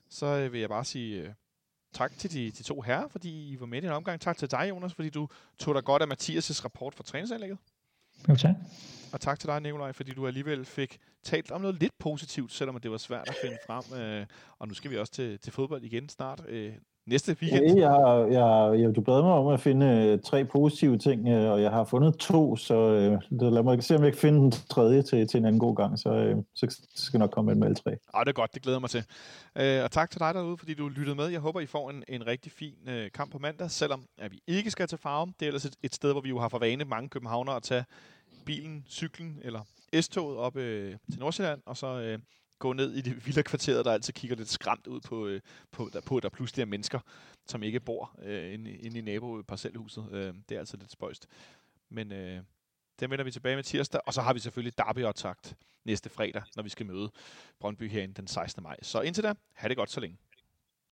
så øh, vil jeg bare sige øh, tak til de, de to herrer, fordi I var med i den omgang. Tak til dig, Jonas, fordi du tog dig godt af Mathias' rapport fra træningsanlægget. Jo, tak. Og tak til dig, Nikolaj, fordi du alligevel fik talt om noget lidt positivt, selvom det var svært at finde frem. Øh, og nu skal vi også til, til fodbold igen snart. Øh, næste weekend. Ja, jeg, jeg, jeg, du bad mig om at finde øh, tre positive ting, øh, og jeg har fundet to, så øh, lad mig se, om jeg kan finde den tredje til, til en anden god gang, så, øh, så skal jeg nok komme med alle tre. Ja, det er godt, det glæder mig til. Øh, og tak til dig derude, fordi du lyttede med. Jeg håber, I får en, en rigtig fin øh, kamp på mandag, selvom at vi ikke skal til Farum. Det er ellers et, et sted, hvor vi jo har for vane mange københavnere at tage bilen, cyklen eller S-toget op øh, til Nordsjælland, og så øh, gå ned i det vilde kvarter, der altid kigger lidt skræmt ud på, øh, på, der, på, der pludselig er mennesker, som ikke bor øh, inde, inde i naboparcelhuset. Øh, det er altså lidt spøjst. Men øh, den vender vi tilbage med tirsdag, og så har vi selvfølgelig derby næste fredag, når vi skal møde Brøndby herinde den 16. maj. Så indtil da, have det godt så længe.